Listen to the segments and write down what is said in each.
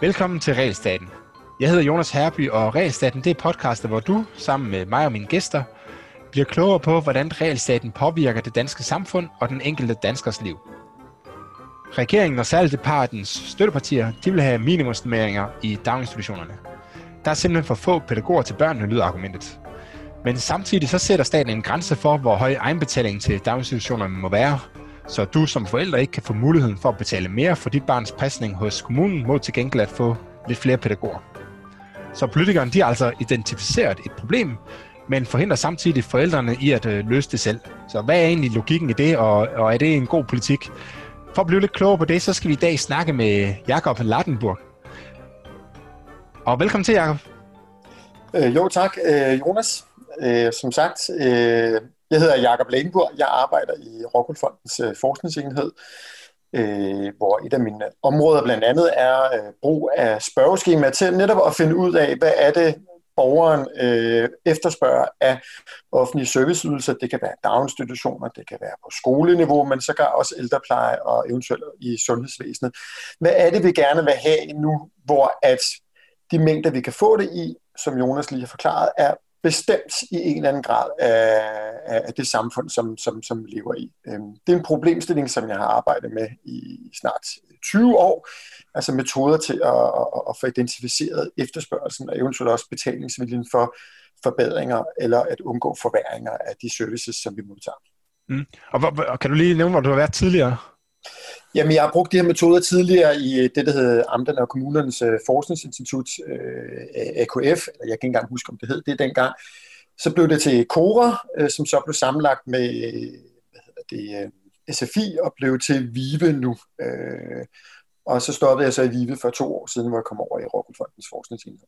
Velkommen til Realstaten. Jeg hedder Jonas Herby, og Realstaten det er podcastet, hvor du, sammen med mig og mine gæster, bliver klogere på, hvordan realstaten påvirker det danske samfund og den enkelte danskers liv. Regeringen og særligt departens støttepartier, de vil have minimumsnummeringer i daginstitutionerne. Der er simpelthen for få pædagoger til børnene, lyder argumentet. Men samtidig så sætter staten en grænse for, hvor høj egenbetaling til daginstitutionerne må være, så du som forældre ikke kan få muligheden for at betale mere for dit barns pasning hos kommunen mod til gengæld at få lidt flere pædagoger. Så politikerne de har altså identificeret et problem, men forhindrer samtidig forældrene i at øh, løse det selv. Så hvad er egentlig logikken i det, og, og er det en god politik? For at blive lidt klogere på det, så skal vi i dag snakke med Jakob Lattenburg. Og velkommen til, Jakob. Øh, jo, tak, øh, Jonas. Øh, som sagt, øh, jeg hedder Jakob Ladenburg. Jeg arbejder i Rockwool øh, forskningsenhed, øh, hvor et af mine områder blandt andet er øh, brug af spørgeskema til netop at finde ud af, hvad er det, borgeren øh, efterspørger af offentlige serviceydelser. Det kan være daginstitutioner, det kan være på skoleniveau, men så kan også ældrepleje og eventuelt i sundhedsvæsenet. Hvad er det, vi gerne vil have nu, hvor at de mængder, vi kan få det i, som Jonas lige har forklaret, er bestemt i en eller anden grad af, af det samfund, som, som, som vi lever i. Øhm, det er en problemstilling, som jeg har arbejdet med i snart 20 år, altså metoder til at, at, at få identificeret efterspørgelsen og eventuelt også betalingsviljen for forbedringer eller at undgå forværinger af de services, som vi modtager. Mm. Og, og kan du lige nævne, hvor du har været tidligere? Jamen, jeg har brugt de her metoder tidligere i øh, det, der hedder Amterne og Kommunernes øh, Forskningsinstitut, øh, AKF, eller jeg kan ikke engang huske, om det hed det dengang. Så blev det til KORA, som så blev sammenlagt med hvad hedder det, SFI og blev til VIVE nu. Og så stoppede jeg så i VIVE for to år siden, hvor jeg kom over i Rockwool forskningsenhed.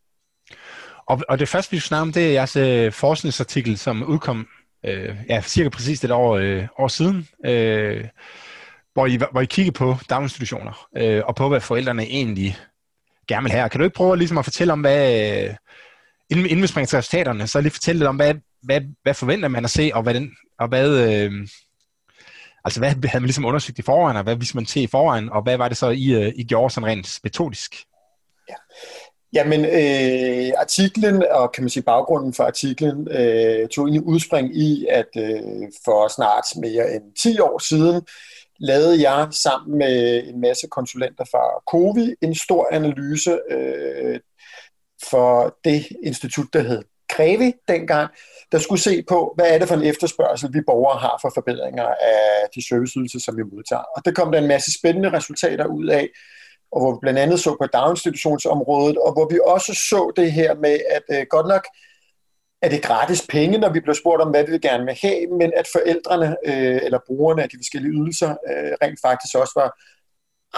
Og, og det første, vi skal snakke om, det er jeres øh, forskningsartikel, som udkom øh, ja, cirka præcis et år, øh, år siden. Øh, hvor I, hvor I kigger på daginstitutioner, øh, og på, hvad forældrene egentlig gerne vil have. Kan du ikke prøve ligesom at fortælle om, hvad, øh, inden, inden vi springer til resultaterne, så lige fortælle lidt om, hvad, hvad, hvad forventer man at se, og hvad, den, og hvad, øh, altså hvad havde man ligesom undersøgt i forvejen, og hvad vidste man til i forvejen, og hvad var det så, I, øh, I gjorde sådan rent metodisk? Ja. Jamen, øh, artiklen og kan man sige baggrunden for artiklen øh, tog egentlig udspring i, at øh, for snart mere end 10 år siden, lavede jeg sammen med en masse konsulenter fra COVI en stor analyse øh, for det institut, der hed Krevi dengang, der skulle se på, hvad er det for en efterspørgsel, vi borgere har for forbedringer af de serviceydelser, som vi modtager. Og der kom der en masse spændende resultater ud af, og hvor vi blandt andet så på daginstitutionsområdet, og hvor vi også så det her med, at øh, godt nok er det gratis penge, når vi bliver spurgt om, hvad vi gerne vil have, men at forældrene øh, eller brugerne af de forskellige ydelser øh, rent faktisk også var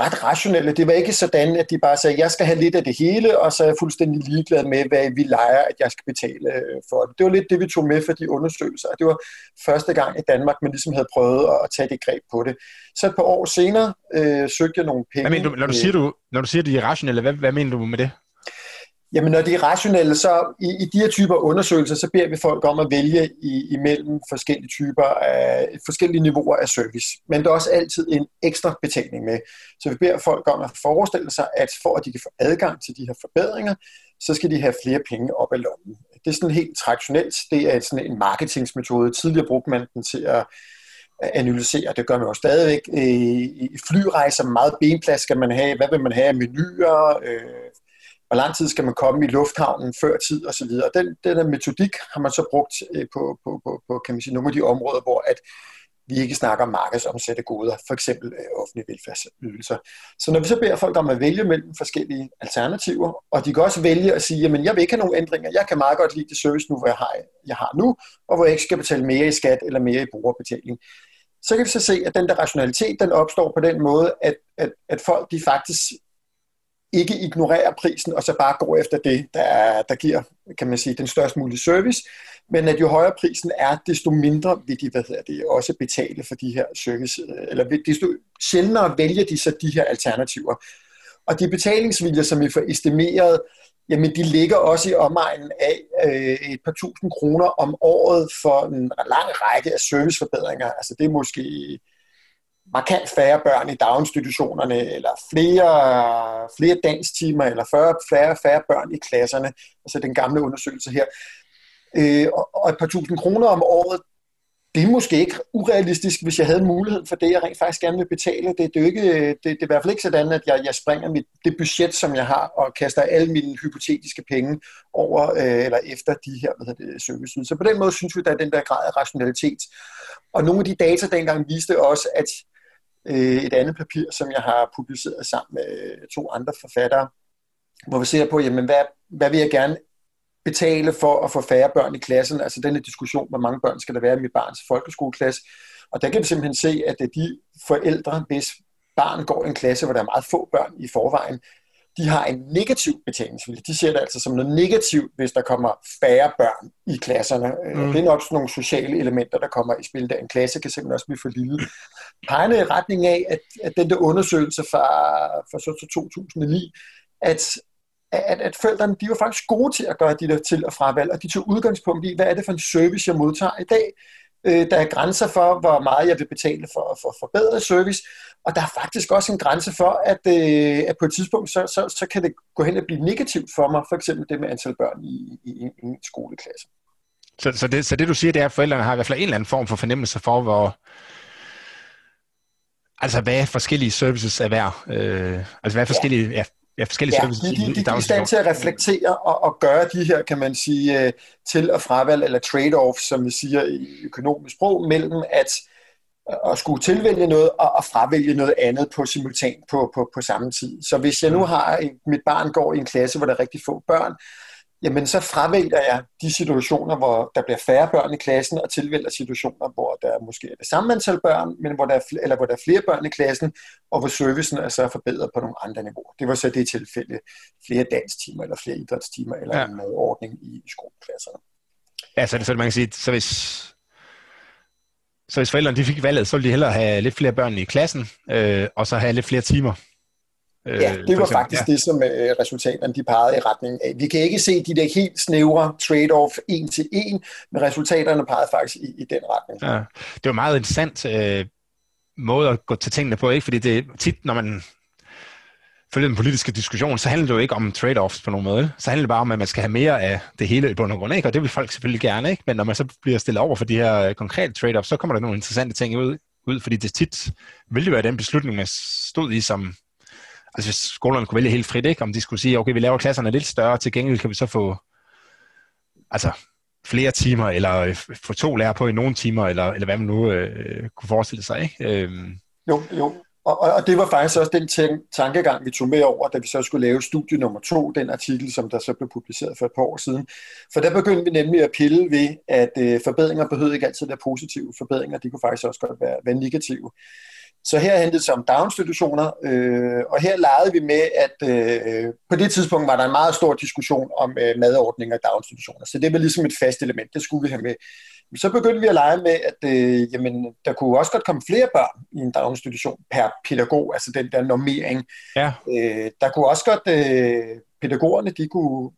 ret rationelle. Det var ikke sådan, at de bare sagde, jeg skal have lidt af det hele, og så er jeg fuldstændig ligeglad med, hvad vi leger, at jeg skal betale øh, for det. Det var lidt det, vi tog med for de undersøgelser, og det var første gang i Danmark, man ligesom havde prøvet at tage det greb på det. Så et par år senere øh, søgte jeg nogle penge. Hvad mener du, når du siger, du, når du siger, de er rationelle, hvad, hvad mener du med det? Jamen, når de er rationelle, så i, i de her typer undersøgelser, så beder vi folk om at vælge i, imellem forskellige typer af, forskellige niveauer af service. Men der er også altid en ekstra betaling med. Så vi beder folk om at forestille sig, at for at de kan få adgang til de her forbedringer, så skal de have flere penge op af lommen. Det er sådan helt traditionelt. Det er sådan en marketingsmetode. Tidligere brugte man den til at analysere, det gør man jo stadigvæk. Øh, I flyrejser, meget benplads skal man have, hvad vil man have af menuer, øh, hvor lang tid skal man komme i lufthavnen før tid osv. Og den, den der metodik har man så brugt øh, på, på, på, på kan man sige, nogle af de områder, hvor at vi ikke snakker om markedsomsatte goder, for eksempel øh, offentlige velfærdsydelser. Så når vi så beder folk om at vælge mellem forskellige alternativer, og de kan også vælge at sige, jamen jeg vil ikke have nogen ændringer, jeg kan meget godt lide det service nu, hvor jeg har, jeg har nu, og hvor jeg ikke skal betale mere i skat eller mere i brugerbetaling. Så kan vi så se, at den der rationalitet, den opstår på den måde, at, at, at folk de faktisk ikke ignorerer prisen, og så bare går efter det, der, der giver kan man sige, den størst mulige service, men at jo højere prisen er, desto mindre vil de hvad hedder det, også betale for de her service, eller desto sjældnere vælger de så de her alternativer. Og de betalingsviljer, som vi får estimeret, jamen de ligger også i omegnen af øh, et par tusind kroner om året for en lang række af serviceforbedringer. Altså det er måske markant færre børn i daginstitutionerne, eller flere, flere danstimer, eller færre, færre, færre børn i klasserne, altså den gamle undersøgelse her. Øh, og et par tusind kroner om året, det er måske ikke urealistisk, hvis jeg havde mulighed for det, jeg rent faktisk gerne vil betale. Det, det, er, jo ikke, det, det er i hvert fald ikke sådan, at jeg, jeg springer mit, det budget, som jeg har, og kaster alle mine hypotetiske penge over øh, eller efter de her hvad det, serviceydelser. Så på den måde synes vi, der er den der grad af rationalitet. Og nogle af de data dengang viste også, at Øh, et andet papir, som jeg har publiceret sammen med øh, to andre forfattere, hvor vi ser på, jamen, hvad, hvad vil jeg gerne betale for at få færre børn i klassen, altså denne diskussion, hvor mange børn skal der være i mit barns folkeskoleklasse. Og der kan vi simpelthen se, at de forældre, hvis barn går i en klasse, hvor der er meget få børn i forvejen, de har en negativ betalingsvilje. De ser det altså som noget negativt, hvis der kommer færre børn i klasserne. Mm. Det er nok sådan nogle sociale elementer, der kommer i spil, der en klasse kan simpelthen også blive for lille. Pegende i retning af, at, at den der undersøgelse fra, fra så 2009, at at, at forældrene de var faktisk gode til at gøre de der til- og fravalg, og de tog udgangspunkt i, hvad er det for en service, jeg modtager i dag. Øh, der er grænser for, hvor meget jeg vil betale for, for forbedret service, og der er faktisk også en grænse for, at, øh, at på et tidspunkt, så, så, så kan det gå hen og blive negativt for mig, for eksempel det med antal børn i, i, i en skoleklasse. Så, så, det, så det du siger, det er, at forældrene har i hvert fald en eller anden form for fornemmelse for, hvor, altså hvad forskellige services er værd. Øh, altså hvad forskellige ja. Ja, ja, forskellige ja, services de, de, de, de er i stand til at reflektere og, og gøre de her, kan man sige, øh, til- og fravalg, eller trade-offs, som vi siger i økonomisk sprog, mellem at at skulle tilvælge noget og at fravælge noget andet på simultan på, på, på samme tid. Så hvis jeg nu mm. har, mit barn går i en klasse, hvor der er rigtig få børn, jamen så fravælger jeg de situationer, hvor der bliver færre børn i klassen, og tilvælger situationer, hvor der måske er det samme antal børn, men hvor der er, eller hvor der er flere børn i klassen, og hvor servicen er så forbedret på nogle andre niveauer. Det var så det tilfælde flere danstimer, eller flere idrætstimer, eller ja. en ordning i, skoleklasserne. Ja, så, det, så man kan sige, så hvis, så hvis forældrene de fik valget, så ville de hellere have lidt flere børn i klassen, øh, og så have lidt flere timer ja, det var faktisk ja. det, som øh, resultaterne de pegede i retning af. Vi kan ikke se de der helt snævre trade-off en til en, men resultaterne pegede faktisk i, i den retning. Ja. Det var meget interessant øh, måde at gå til tingene på, ikke? fordi det tit, når man følger den politiske diskussion, så handler det jo ikke om trade-offs på nogen måde. Så handler det bare om, at man skal have mere af det hele i bund og grund, ikke? og det vil folk selvfølgelig gerne. Ikke? Men når man så bliver stillet over for de her øh, konkrete trade-offs, så kommer der nogle interessante ting ud, ud fordi det tit vil det være den beslutning, man stod i som altså hvis skolerne kunne vælge helt frit, ikke? om de skulle sige, okay, vi laver klasserne lidt større, til gengæld kan vi så få altså, flere timer, eller øh, få to lærere på i nogle timer, eller, eller hvad man nu øh, kunne forestille sig. Ikke? Øhm. Jo, jo. Og, og det var faktisk også den tankegang, vi tog med over, da vi så skulle lave studie nummer to, den artikel, som der så blev publiceret for et par år siden. For der begyndte vi nemlig at pille ved, at øh, forbedringer behøvede ikke altid at være positive. Forbedringer, de kunne faktisk også godt være, være negative. Så her handlede det sig om daginstitutioner, øh, og her legede vi med, at øh, på det tidspunkt var der en meget stor diskussion om øh, madordninger i daginstitutioner, så det var ligesom et fast element, det skulle vi have med. Så begyndte vi at lege med, at øh, jamen, der kunne også godt komme flere børn i en daginstitution per pædagog, altså den der normering. Ja. Øh, der kunne også godt, øh, pædagogerne, de kunne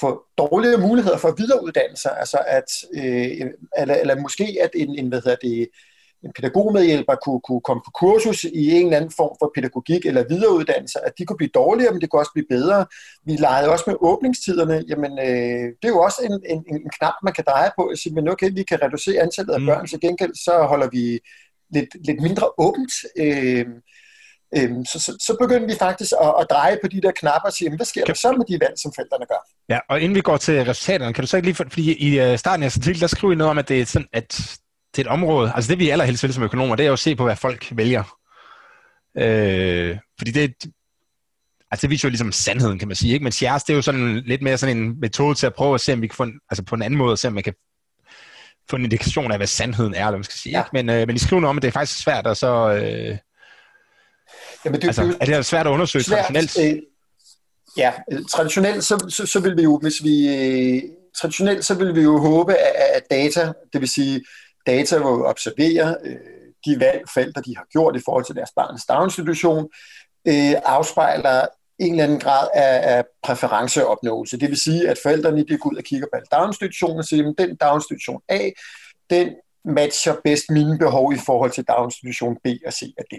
få dårlige muligheder for at videreuddanne sig, altså at, øh, eller, eller måske at en, en hvad hedder det, en pædagogmedhjælper kunne, kunne komme på kursus i en eller anden form for pædagogik eller videreuddannelse, at de kunne blive dårligere, men det kunne også blive bedre. Vi legede også med åbningstiderne. Jamen, øh, det er jo også en, en, en knap, man kan dreje på og sige, men okay, vi kan reducere antallet af mm. børn, så gengæld så holder vi lidt, lidt mindre åbent. Øh, øh, så, så, så begyndte vi faktisk at, at dreje på de der knapper og sige, hvad sker der så med de valg, som forældrene gør? Ja, og inden vi går til resultaterne, kan du så ikke lige, fordi i øh, starten af artiklen, der skriver I noget om, at det er sådan, at til et område, altså det vi allerhelst vil som økonomer, det er jo at se på, hvad folk vælger. Øh, fordi det, altså det viser jo ligesom sandheden, kan man sige. Ikke? Men Shares, det er jo sådan lidt mere sådan en metode til at prøve at se, om vi kan få en, altså på en anden måde, at se, om man kan få en indikation af, hvad sandheden er, eller man skal sige. Ja. Ikke? Men, øh, men I skriver noget om, at det er faktisk svært at så... Øh, Jamen, det, altså, det, er det svært at undersøge svært, traditionelt? Øh, ja, traditionelt så, så, så vil vi jo, hvis vi... Øh, traditionelt så vil vi jo håbe, at, at data, det vil sige data, hvor vi observerer øh, de valg, forældre de har gjort i forhold til deres barns daginstitution, øh, afspejler en eller anden grad af, af præferenceopnåelse. Det vil sige, at forældrene de går ud og kigger på alle daginstitutioner og siger, at den daginstitution A, den matcher bedst mine behov i forhold til daginstitution B og C og D.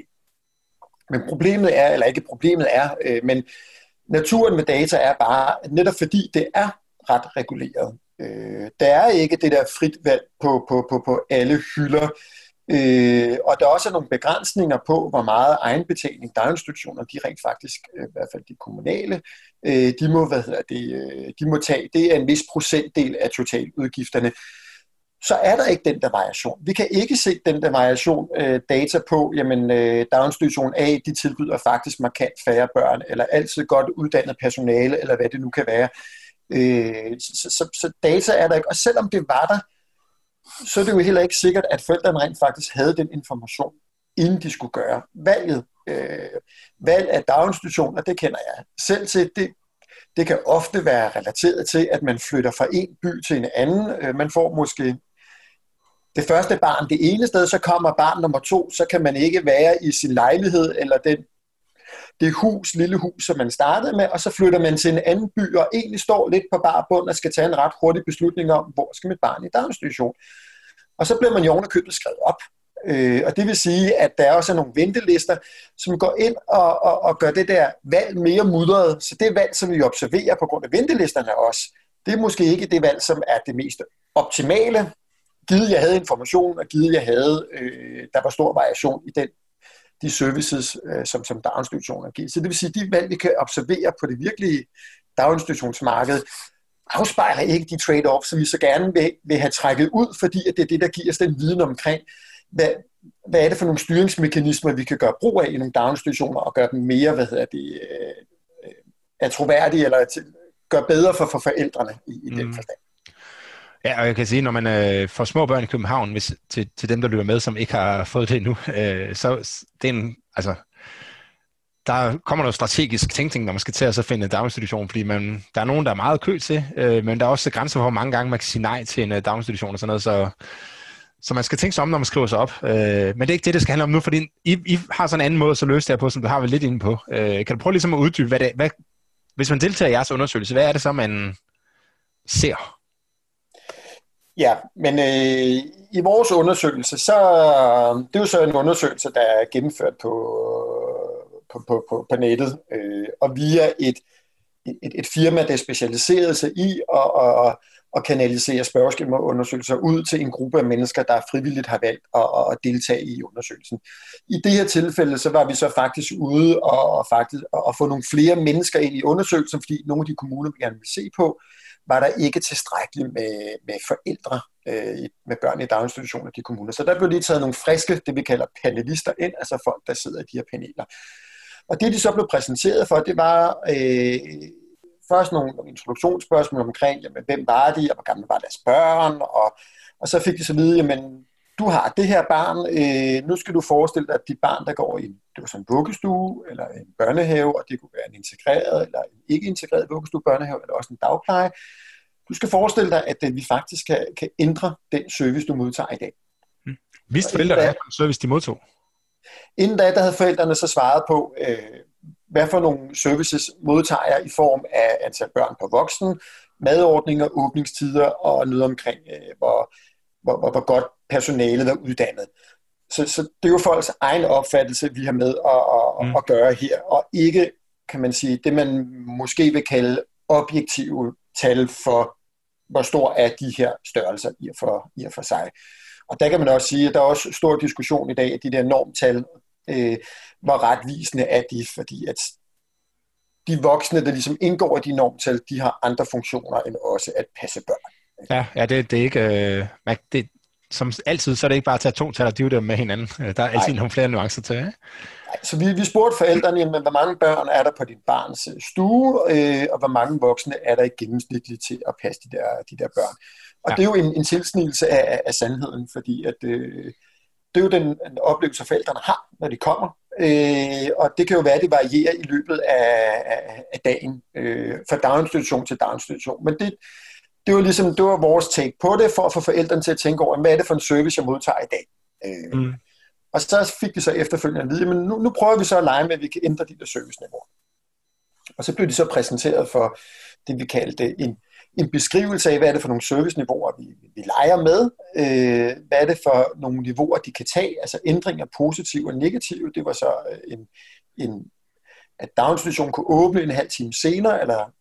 Men problemet er, eller ikke problemet er, øh, men naturen med data er bare, at netop fordi det er ret reguleret, øh, der er ikke det der frit valg på, på, på, på alle hylder, Øh, og der er også nogle begrænsninger på, hvor meget egenbetaling daginstitutioner, de rent faktisk, øh, i hvert fald de kommunale, øh, de, må, hvad hedder det, øh, de må tage. Det er en vis procentdel af totaludgifterne. Så er der ikke den der variation. Vi kan ikke se den der variation øh, data på, jamen øh, daginstitution A, de tilbyder faktisk markant færre børn, eller altid godt uddannet personale, eller hvad det nu kan være. Øh, Øh, så, så, så data er der ikke. Og selvom det var der, så er det jo heller ikke sikkert, at forældrene rent faktisk havde den information, inden de skulle gøre valget. Øh, valg af daginstitutioner, det kender jeg selv til. Det, det kan ofte være relateret til, at man flytter fra en by til en anden. Øh, man får måske det første barn det ene sted, så kommer barn nummer to, så kan man ikke være i sin lejlighed eller den, det hus, lille hus, som man startede med, og så flytter man til en anden by og egentlig står lidt på bar bund og skal tage en ret hurtig beslutning om, hvor skal mit barn i daginstitution. Og så bliver man jo købet skrevet op. Øh, og det vil sige, at der er også nogle ventelister, som går ind og, og, og gør det der valg mere mudret. Så det valg, som vi observerer på grund af ventelisterne også, det er måske ikke det valg, som er det mest optimale, givet jeg havde information, og givet jeg havde, øh, der var stor variation i den, de services, øh, som, som daginstitutioner giver. Så det vil sige, de valg, vi kan observere på det virkelige daginstitutionsmarked, afspejler ikke de trade-offs, som vi så gerne vil, vil have trækket ud, fordi at det er det, der giver os den viden omkring, hvad, hvad er det for nogle styringsmekanismer, vi kan gøre brug af i nogle daginstitutioner, og gøre dem mere, hvad hedder det, øh, er troværdige, eller til, gøre bedre for, for forældrene i, i mm. den forstand. Ja, og jeg kan sige, når man øh, får små børn i København, hvis, til, til dem, der lytter med, som ikke har fået det endnu, øh, så det er en, altså, der kommer noget strategisk tænkning, når man skal til at så finde en daginstitution, fordi man, der er nogen, der er meget kø til, øh, men der er også grænser for, hvor mange gange man kan sige nej til en uh, daginstitution og sådan noget, så, så man skal tænke sig om, når man skriver sig op. Øh, men det er ikke det, det skal handle om nu, fordi I, I har sådan en anden måde at så løse det her på, som du har været lidt inde på. Øh, kan du prøve ligesom at uddybe, hvad det, hvad, hvis man deltager i jeres undersøgelse, hvad er det så, man ser? Ja, men øh, i vores undersøgelse, så det er jo så en undersøgelse, der er gennemført på, på, på, på, på nettet, øh, og via et, et, et firma, der specialiserer sig i at, at, at kanalisere spørgeskemaundersøgelser ud til en gruppe af mennesker, der frivilligt har valgt at, at deltage i undersøgelsen. I det her tilfælde, så var vi så faktisk ude og, og, faktisk, at få nogle flere mennesker ind i undersøgelsen, fordi nogle af de kommuner, vi gerne vil se på, var der ikke tilstrækkeligt med, med forældre øh, med børn i daginstitutioner i de kommuner. Så der blev lige taget nogle friske, det vi kalder panelister ind, altså folk, der sidder i de her paneler. Og det, de så blev præsenteret for, det var øh, først nogle, nogle introduktionsspørgsmål omkring, jamen, hvem var de, og hvor gamle var deres børn, og, og så fik de så vide, jamen, du har det her barn, øh, nu skal du forestille dig, at dit barn, der går i det var sådan en vuggestue, eller en børnehave, og det kunne være en integreret, eller en ikke integreret vuggestue, børnehave, eller også en dagpleje. Du skal forestille dig, at vi faktisk kan, kan ændre den service, du modtager i dag. Hmm. Vidste forældre, hvad for en service de modtog? Inden da, der havde forældrene så svaret på, øh, hvad for nogle services modtager jeg i form af antal børn på voksen, madordninger, åbningstider og noget omkring, øh, hvor, hvor, hvor, hvor godt personalet er uddannet. Så, så det er jo folks egen opfattelse, vi har med at, at, mm. at gøre her, og ikke, kan man sige, det man måske vil kalde objektive tal for, hvor stor er de her størrelser i og for, i og for sig. Og der kan man også sige, at der er også stor diskussion i dag, at de der normtal, øh, hvor retvisende er de, fordi at de voksne, der ligesom indgår i de normtal, de har andre funktioner end også at passe børn. Ja, ja det, det er ikke... Øh, man, det, som altid, så er det ikke bare at tage to tal og dem med hinanden. Der er altid Nej. nogle flere nuancer til. Ikke? Så vi, vi spurgte forældrene, jamen, hvor mange børn er der på dit barns øh, stue, øh, og hvor mange voksne er der i gennemsnitligt til at passe de der, de der børn. Og ja. det er jo en, en tilsnigelse af, af sandheden, fordi at, øh, det er jo den en oplevelse, forældrene har, når de kommer. Øh, og det kan jo være, at det varierer i løbet af, af, af dagen, øh, fra daginstitution til daginstitution. Men det, det var ligesom, det var vores take på det, for at få forældrene til at tænke over, hvad er det for en service, jeg modtager i dag. Øh, mm. Og så fik vi så efterfølgende at vide, men nu, nu prøver vi så at lege med, at vi kan ændre de der serviceniveauer. Og så blev de så præsenteret for det, vi kaldte en, en beskrivelse af, hvad er det for nogle serviceniveauer, vi, vi leger med, øh, hvad er det for nogle niveauer, de kan tage, altså ændringer positive og negative. Det var så øh, en, en at daginstitutionen kunne åbne en halv time senere, eller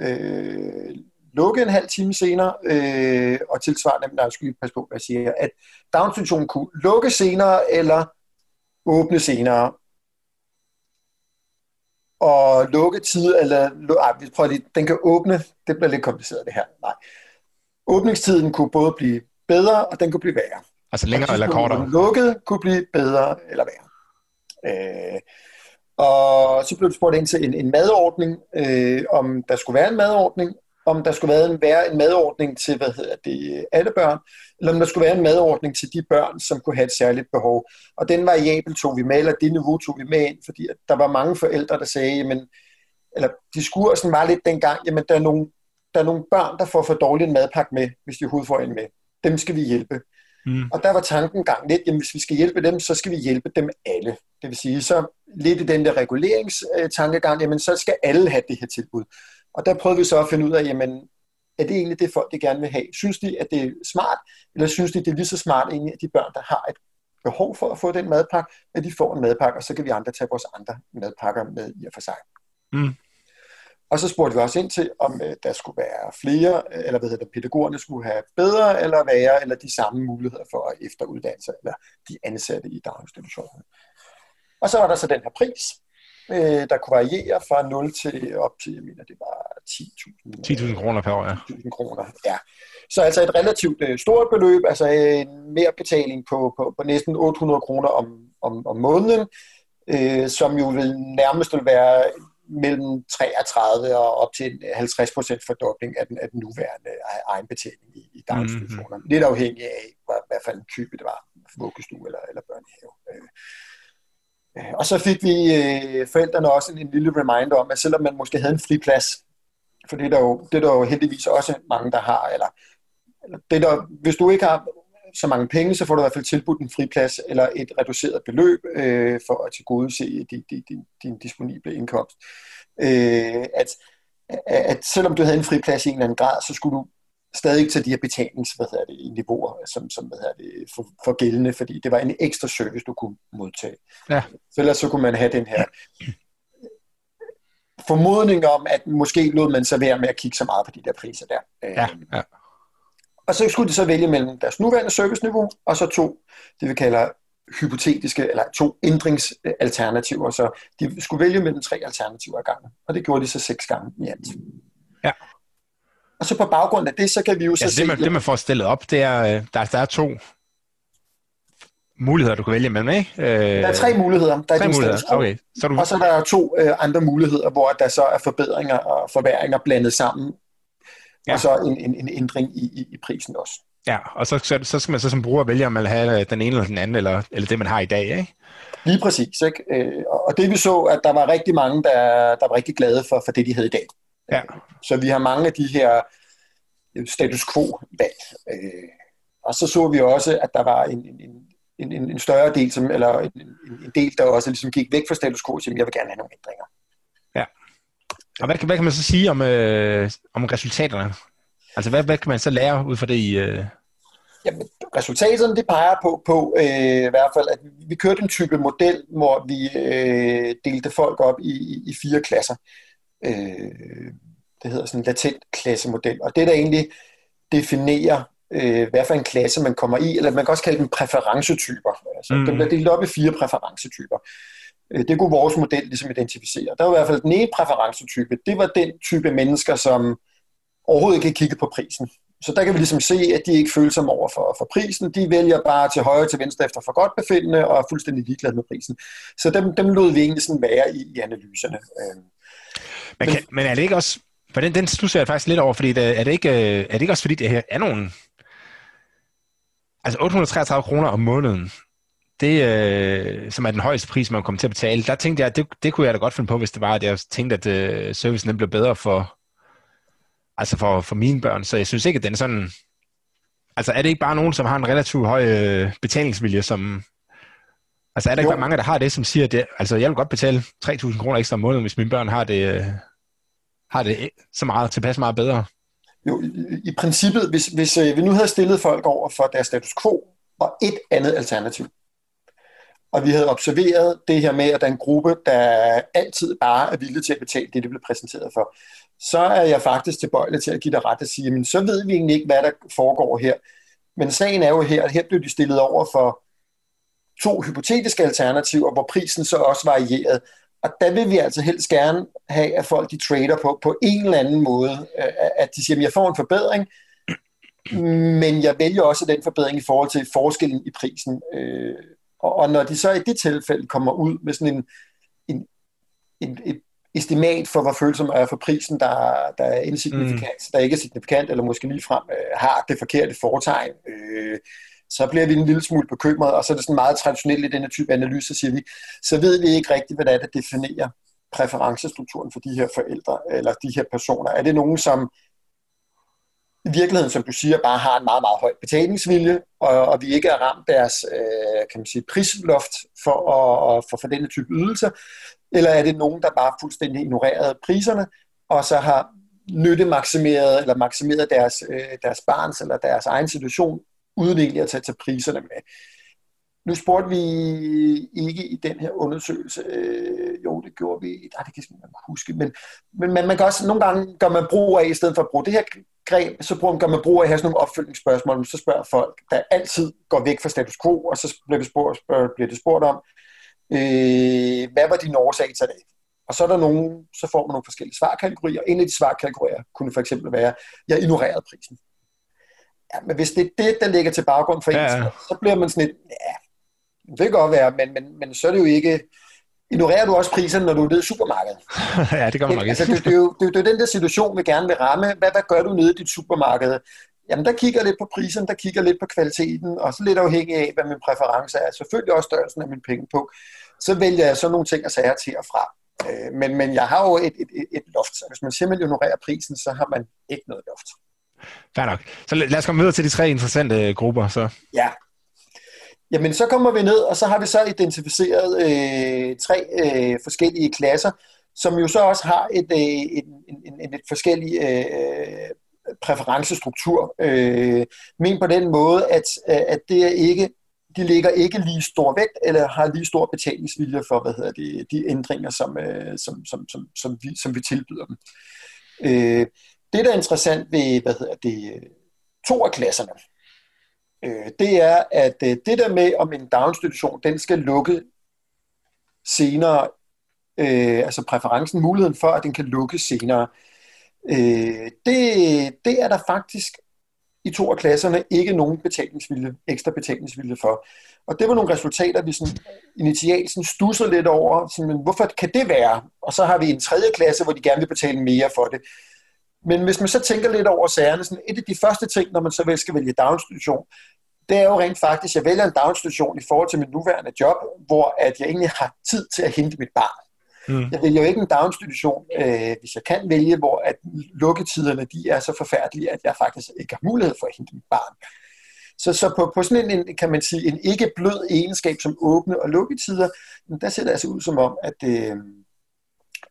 øh, lukke en halv time senere, øh, og tilsvarende, der skal passe på, hvad jeg siger, at daginstitutionen kunne lukke senere, eller åbne senere, og lukketid, eller ej, vi prøver lige, den kan åbne, det bliver lidt kompliceret det her, nej. Åbningstiden kunne både blive bedre, og den kunne blive værre. Altså længere eller kortere? Lukket kunne blive bedre eller værre. Øh, og så blev det spurgt ind til en, en madordning, øh, om der skulle være en madordning, om der skulle være en, være en madordning til hvad hedder det, alle børn, eller om der skulle være en madordning til de børn, som kunne have et særligt behov. Og den variabel tog vi med, eller det niveau tog vi med ind, fordi der var mange forældre, der sagde, jamen, eller diskursen var lidt dengang, jamen der er nogle, der er nogle børn, der får for dårligt en madpakke med, hvis de overhovedet får en med. Dem skal vi hjælpe. Mm. Og der var tanken gang lidt, jamen hvis vi skal hjælpe dem, så skal vi hjælpe dem alle. Det vil sige, så lidt i den der reguleringstankegang, jamen så skal alle have det her tilbud. Og der prøvede vi så at finde ud af, jamen, er det egentlig det folk, de gerne vil have? Synes de, at det er smart, eller synes de, det er lige så smart egentlig, at de børn, der har et behov for at få den madpakke, at de får en madpakke, og så kan vi andre tage vores andre madpakker med i og for sig. Mm. Og så spurgte vi også ind til, om øh, der skulle være flere, eller hvad hedder det, pædagogerne skulle have bedre eller værre, eller de samme muligheder for at efteruddanne sig, eller de ansatte i daginstitutionen. Og så var der så den her pris, øh, der kunne variere fra 0 til op til, jeg mener, det var 10.000 10.000 kroner per år, ja. 10.000 kroner, ja. Så altså et relativt øh, stort beløb, altså en mere betaling på, på, på næsten 800 kroner om, om, om måneden, øh, som jo vil nærmest vil være mellem 33 og op til 50 procent fordobling af den, af den nuværende egenbetaling i, i daginstitutionerne. Mm-hmm. Lidt afhængig af, hvad, hvad for en type det var, vuggestue eller, eller børnehave. Øh, Øh, og så fik vi øh, forældrene også en, en lille reminder om, at selvom man måske havde en friplads, for det er der jo, det er der jo heldigvis også mange, der har, eller, eller det der, hvis du ikke har så mange penge, så får du i hvert fald tilbudt en friplads eller et reduceret beløb øh, for at tilgodese din, din, din, din disponible indkomst. Øh, at, at selvom du havde en friplads i en eller anden grad, så skulle du stadig tage de her betalings, hvad hedder det, niveauer, som, som hvad hedder det, for, for gældende, fordi det var en ekstra service, du kunne modtage. Ja. Så ellers så kunne man have den her formodning om, at måske lod man sig være med at kigge så meget på de der priser der. Ja, ja. Og så skulle de så vælge mellem deres nuværende serviceniveau, og så to, det vi kalder hypotetiske, eller to ændringsalternativer. Så de skulle vælge mellem tre alternativer ad gangen, og det gjorde de så seks gange i alt. Ja. Og så på baggrund af det, så kan vi jo så ja, se... Det man, det, man får stillet op, det er, øh, der, der er to muligheder, du kan vælge mellem, ikke? Øh, der er tre muligheder. Der er tre muligheder, okay. Så du... Og så der er to øh, andre muligheder, hvor der så er forbedringer og forværinger blandet sammen. Ja. Og så en, en, en ændring i, i, i prisen også. Ja, og så, så, så skal man så som bruger vælge, om man vil have øh, den ene eller den anden, eller, eller det, man har i dag, ikke? Lige præcis, ikke? Og det vi så, at der var rigtig mange, der, der var rigtig glade for, for det, de havde i dag. Ja. Så vi har mange af de her øh, status quo-valg. Øh, og så så vi også, at der var en, en, en, en, større del, som, eller en, en del, der også ligesom gik væk fra status quo, og jeg vil gerne have nogle ændringer. Ja. Og hvad, hvad kan man så sige om, øh, om resultaterne? Altså, hvad, hvad kan man så lære ud fra det i... Øh... Jamen, resultaterne det peger på, på øh, i hvert fald, at vi kørte en type model, hvor vi øh, delte folk op i, i, i fire klasser øh, det hedder sådan en latent klassemodel. Og det, der egentlig definerer, øh, hvad for en klasse man kommer i, eller man kan også kalde dem præferencetyper. Altså, mm. Den bliver delt op i fire præferencetyper. Øh, det kunne vores model ligesom identificere. Der var i hvert fald den ene præferencetype, det var den type mennesker, som overhovedet ikke kigge på prisen. Så der kan vi ligesom se, at de ikke føler sig over for, for prisen. De vælger bare til højre til venstre efter for godt befindende og er fuldstændig ligeglade med prisen. Så dem, dem lod vi egentlig sådan være i, i analyserne. Øh, men, kan, men er det ikke også... For den, den stusser jeg faktisk lidt over, fordi det, er, det ikke, øh, er det ikke også fordi, det her er nogen... Altså 833 kroner om måneden, det, øh, som er den højeste pris, man kommer til at betale, der tænkte jeg, at det, det kunne jeg da godt finde på, hvis det var, at jeg tænkte, at øh, servicen den blev bedre for, altså for, for mine børn. Så jeg synes ikke, at den er sådan... Altså er det ikke bare nogen, som har en relativt høj øh, betalingsvilje, som, Altså er der jo. ikke mange, der har det, som siger, at det, altså, jeg vil godt betale 3.000 kroner ekstra om måneden, hvis mine børn har det, øh, har det så meget tilpas meget bedre? Jo, i, i princippet, hvis, hvis øh, vi nu havde stillet folk over for deres status quo og et andet alternativ, og vi havde observeret det her med, at der er en gruppe, der altid bare er villig til at betale det, de blev præsenteret for, så er jeg faktisk tilbøjelig til at give dig ret at sige, men så ved vi egentlig ikke, hvad der foregår her. Men sagen er jo her, at her blev de stillet over for to hypotetiske alternativer, hvor prisen så også varierede. Og der vil vi altså helst gerne have, at folk de trader på, på en eller anden måde. At de siger, at jeg får en forbedring, men jeg vælger også den forbedring i forhold til forskellen i prisen. Øh, og når de så i det tilfælde kommer ud med sådan en, en, en et estimat for, hvor følsom er for prisen, der, der er insignifikant, mm. der ikke er signifikant, eller måske ligefrem øh, har det forkerte foretegn, øh, så bliver vi en lille smule bekymret, og så er det sådan meget traditionelt i denne type analyse, siger vi, så ved vi ikke rigtigt, hvad det er, der definerer præferencestrukturen for de her forældre, eller de her personer. Er det nogen, som i virkeligheden, som du siger, bare har en meget, meget høj betalingsvilje, og, og vi ikke har ramt deres øh, kan man sige, prisloft for, at, for, for denne type ydelser, eller er det nogen, der bare fuldstændig ignorerede priserne, og så har nyttemaksimeret eller maksimeret deres, øh, deres barns eller deres egen situation, uden egentlig at tage, tage priserne med. Nu spurgte vi ikke i den her undersøgelse, øh, jo det gjorde vi, nej det kan man huske, men, men man, man kan også, nogle gange gør man brug af, i stedet for at bruge det her greb, så bruger, gør man brug af at have sådan nogle opfølgningsspørgsmål, så spørger folk, der altid går væk fra status quo, og så bliver det spurgt, bliver det spurgt om, øh, hvad var din årsag til det? Og så er der nogen, så får man nogle forskellige svarkategorier. En af de svarkategorier kunne for eksempel være, jeg ignorerede prisen. Ja, men hvis det er det, der ligger til baggrund for ja, ja. ens, så bliver man sådan lidt, ja, det kan godt være, men, men, men så er det jo ikke, ignorerer du også priserne, når du er nede i supermarkedet? ja, det gør man nok altså, det, det, er jo, det, det er jo den der situation, vi gerne vil ramme. Hvad, hvad gør du nede i dit supermarked? Jamen, der kigger lidt på prisen, der kigger lidt på kvaliteten, og så lidt afhængig af, hvad min præference er. Selvfølgelig også størrelsen af mine penge på. Så vælger jeg så nogle ting og sager til og fra. Øh, men, men jeg har jo et, et, et, et loft, så hvis man simpelthen ignorerer prisen, så har man ikke noget loft. Fair nok. Så lad os komme videre til de tre interessante øh, grupper. Så. Ja, Jamen, så kommer vi ned, og så har vi så identificeret øh, tre øh, forskellige klasser, som jo så også har et, øh, en, en, en, et forskellig øh, øh, præferencestruktur. Øh, men på den måde, at, øh, at det er ikke, de ligger ikke lige stor vægt, eller har lige stor betalingsvilje for hvad hedder det, de ændringer, som, øh, som, som, som, som, vi, som vi tilbyder dem. Øh, det, der er interessant ved hvad hedder det, to af klasserne, øh, det er, at øh, det der med, om en daginstitution, den skal lukke senere, øh, altså præferencen, muligheden for, at den kan lukke senere, øh, det, det er der faktisk i to af klasserne ikke nogen betalingsvilje, ekstra betalingsvilje for. Og det var nogle resultater, vi sådan initialt sådan stusser lidt over. Sådan, men hvorfor kan det være? Og så har vi en tredje klasse, hvor de gerne vil betale mere for det. Men hvis man så tænker lidt over sagerne, sådan et af de første ting, når man så skal vælge daginstitution, det er jo rent faktisk, at jeg vælger en daginstitution i forhold til mit nuværende job, hvor at jeg egentlig har tid til at hente mit barn. Mm. Jeg vælger jo ikke en daginstitution, øh, hvis jeg kan vælge, hvor at lukketiderne de er så forfærdelige, at jeg faktisk ikke har mulighed for at hente mit barn. Så, så på, på sådan en, kan man sige, en ikke blød egenskab som åbne og lukketider, der ser det altså ud som om, at, øh,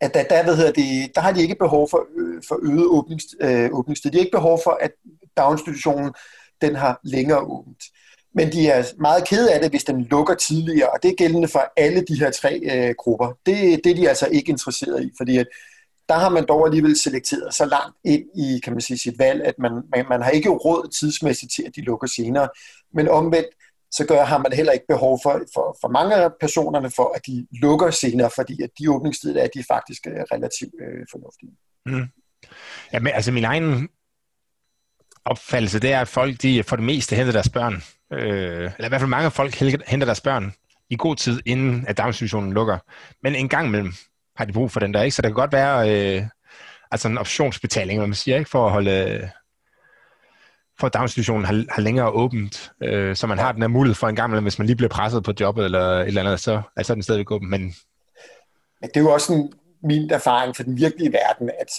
at der, der, hedder det, der har de ikke behov for, øh, for øget åbnings, øh, åbningstid. De har ikke behov for, at daginstitutionen den har længere åbent. Men de er meget kede af det, hvis den lukker tidligere, og det er gældende for alle de her tre øh, grupper. Det, det er de altså ikke interesseret i, fordi at der har man dog alligevel selekteret så langt ind i kan man sige, sit valg, at man, man, man har ikke råd tidsmæssigt til, at de lukker senere. Men omvendt, så gør, har man heller ikke behov for, for, for mange af personerne for, at de lukker senere, fordi at de åbningstider er de faktisk øh, relativt øh, fornuftige. Mm. Ja, men altså min egen opfattelse, det er, at folk de for det meste henter deres børn, øh, eller i hvert fald mange folk henter deres børn i god tid, inden at daginstitutionen lukker. Men en gang imellem har de brug for den der, ikke? Så det kan godt være øh, altså en optionsbetaling, hvad man siger, ikke? For at holde for at daginstitutionen har, har længere åbent, øh, så man har den her mulighed for en gang imellem, hvis man lige bliver presset på jobbet eller et eller andet, så altså, er den stadigvæk åben. Men... men det er jo også en, min erfaring fra den virkelige verden, at,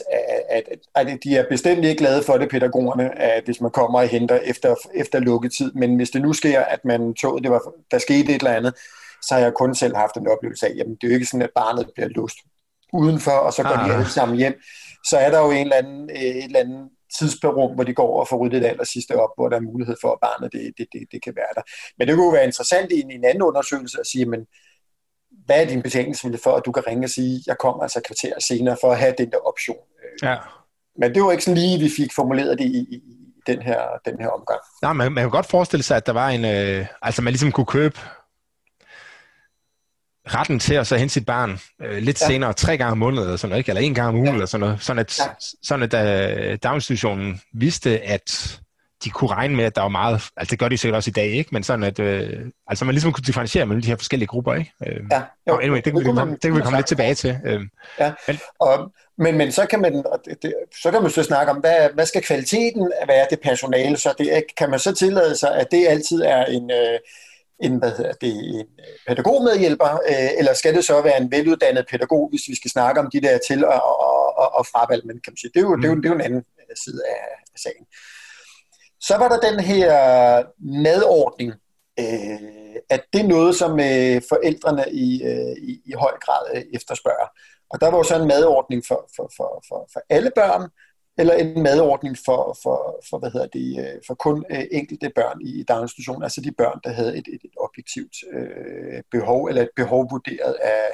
at, at, at de er bestemt ikke glade for det, pædagogerne, at hvis man kommer og henter efter, efter lukketid. Men hvis det nu sker, at man tog, det var, der skete et eller andet, så har jeg kun selv haft en oplevelse af, jamen det er jo ikke sådan, at barnet bliver låst udenfor, og så går ah. de alle sammen hjem, så er der jo en eller anden, øh, et eller andet tidsperum, hvor de går og får ryddet det aller sidste op, hvor der er mulighed for, at barnet det, det, det, det kan være der. Men det kunne jo være interessant i en, en anden undersøgelse at sige, men hvad er din betingelse for, at du kan ringe og sige, jeg kommer altså kvarter senere for at have den der option. Ja. Men det var ikke sådan lige, vi fik formuleret det i, i, den her, den her omgang. Nej, man, man kan godt forestille sig, at der var en, øh, altså man ligesom kunne købe retten til at så hente sit barn øh, lidt ja. senere, tre gange om måneden, eller sådan noget, ikke? eller en gang om ugen, ja. eller sådan noget, sådan at, ja. sådan at uh, daginstitutionen vidste, at de kunne regne med, at der var meget, altså det gør de sikkert også i dag, ikke? men sådan at, øh, altså man ligesom kunne differentiere mellem de her forskellige grupper, ikke? Øh, ja, jo, anyway, det, det, det, man, det kan vi komme lidt tilbage til. Øh, ja, men, og, men, men så kan man, det, det, så kan man så snakke om, hvad, hvad skal kvaliteten være det personale, så det, kan man så tillade sig, at det altid er en, øh, en, hvad hedder det, en pædagogmedhjælper, øh, eller skal det så være en veluddannet pædagog, hvis vi skal snakke om de der til- og, og, og, og fravalg, men kan man sige, det er jo, mm. det er jo, det er jo en anden side af, af sagen. Så var der den her madordning, øh, at det er noget, som øh, forældrene i, øh, i, i høj grad øh, efterspørger. Og der var jo så en madordning for, for, for, for, for alle børn, eller en madordning for, for, for, hvad hedder det, øh, for kun øh, enkelte børn i daginstitutionen, altså de børn, der havde et, et, et objektivt øh, behov, eller et behov vurderet af,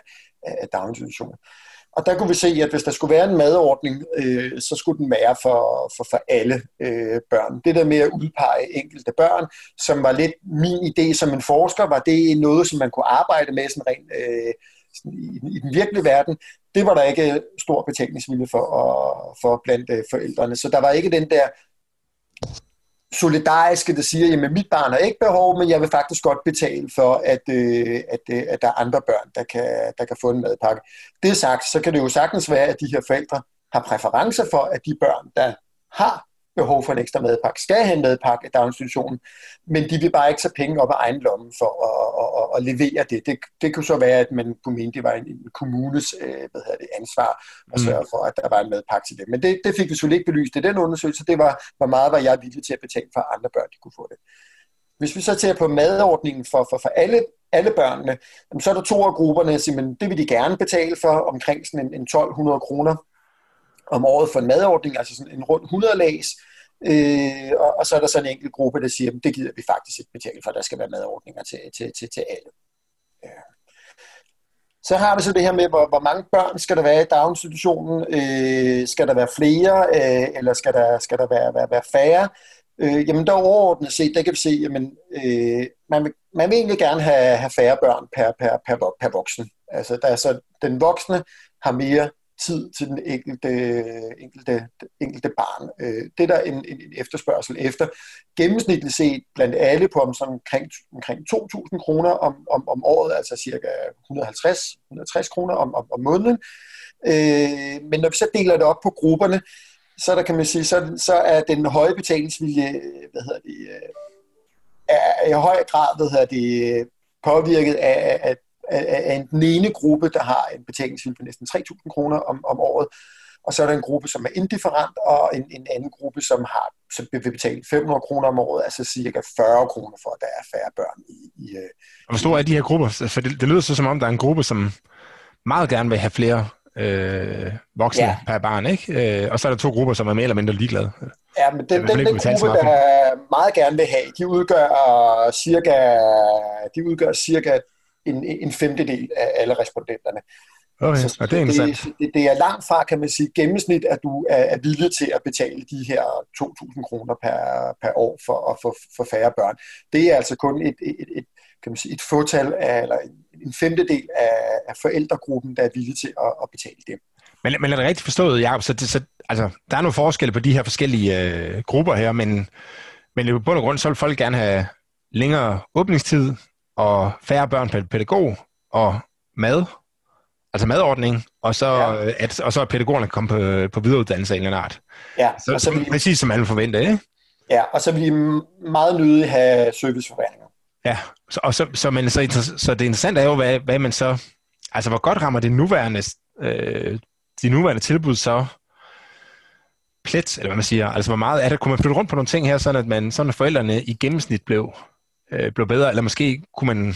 af daginstitutionen. Og der kunne vi se, at hvis der skulle være en madordning, øh, så skulle den være for, for, for alle øh, børn. Det der med at udpege enkelte børn, som var lidt min idé som en forsker, var det noget, som man kunne arbejde med sådan rent øh, i, i den virkelige verden. Det var der ikke stor betalingsvilje for, for blandt øh, forældrene. Så der var ikke den der solidariske, der siger, at mit barn har ikke behov, men jeg vil faktisk godt betale for, at, øh, at, øh, at der er andre børn, der kan, der kan få en madpakke. Det sagt, så kan det jo sagtens være, at de her forældre har præferencer for, at de børn, der har behov for en ekstra madpakke, skal have en madpakke i daginstitutionen, men de vil bare ikke tage penge op af egen lomme for at, at, at, at levere det. det. Det kunne så være, at man kunne mene, det var en, en kommunes øh, hvad hedder det, ansvar at mm. sørge for, at der var en madpakke til det. Men det, det fik vi selvfølgelig ikke belyst i den undersøgelse. Det var, hvor meget var jeg villig til at betale for, at andre børn de kunne få det. Hvis vi så ser på madordningen for, for, for alle, alle børnene, så er der to af grupperne, der siger, det vil de gerne betale for, omkring sådan en, en 1200 kroner om året for en madordning, altså sådan en rund 100 lags, øh, og, og så er der sådan en enkelt gruppe, der siger, at det gider vi faktisk ikke betale for, der skal være madordninger til, til, til, til alle. Ja. Så har vi så det her med, hvor, hvor mange børn skal der være i daginstitutionen? Øh, skal der være flere, øh, eller skal der, skal der være, være, være færre? Øh, jamen der overordnet set, der kan vi se, jamen, øh, man, vil, man vil egentlig gerne have, have færre børn per, per, per, per voksen. Altså der er så, den voksne har mere tid til den enkelte, enkelte, enkelte barn. Øh, det er der en, en efterspørgsel efter. Gennemsnitligt set blandt alle på omkring, omkring 2.000 kroner om, om, om året, altså cirka 150-160 kroner om, om, om måneden. Øh, men når vi så deler det op på grupperne, så der kan man sige, så, så er den høje betalingsvilje, hvad hedder det, øh, er i høj grad, hvad hedder det, påvirket af, at af den ene gruppe, der har en betalingsvilje på næsten 3.000 kroner om, om året, og så er der en gruppe, som er indifferent, og en, en anden gruppe, som har som vil betale 500 kroner om året, altså cirka 40 kroner for, at der er færre børn i... i øh, og hvor store er de her grupper? For det, det lyder så som om, der er en gruppe, som meget gerne vil have flere øh, voksne ja. per barn, ikke? Øh, og så er der to grupper, som er mere eller mindre ligeglade. Ja, men den, den, den gruppe, der meget gerne vil have, de udgør cirka, de udgør cirka en, en femtedel af alle respondenterne. Okay, så, og det er. Det, det, det er langt fra, kan man sige, gennemsnit, at du er, er villig til at betale de her 2.000 kroner per, per år for at få for færre børn. Det er altså kun et, et, et, kan man sige, et fåtal af, eller en femtedel af, af forældregruppen, der er villige til at, at betale det. Men, men er det rigtigt forstået, Jacob? Så, det, så altså, der er nogle forskelle på de her forskellige øh, grupper her, men, men i bund og grund, så vil folk gerne have længere åbningstid, og færre børn per pædagog, og mad, altså madordning, og så, ja. at, og så at pædagogerne komme på, på videreuddannelse af en eller anden art. Ja, så, så, så vi, præcis som alle forventer, ikke? Ja, og så vil vi meget nødig have serviceforværninger. Ja, så, og så, så, men, så, så det interessante er jo, hvad, hvad man så, altså hvor godt rammer det nuværende, øh, de nuværende tilbud så plet, eller hvad man siger, altså hvor meget er det, kunne man flytte rundt på nogle ting her, sådan at man, sådan at forældrene i gennemsnit blev øh, blev bedre, eller måske kunne man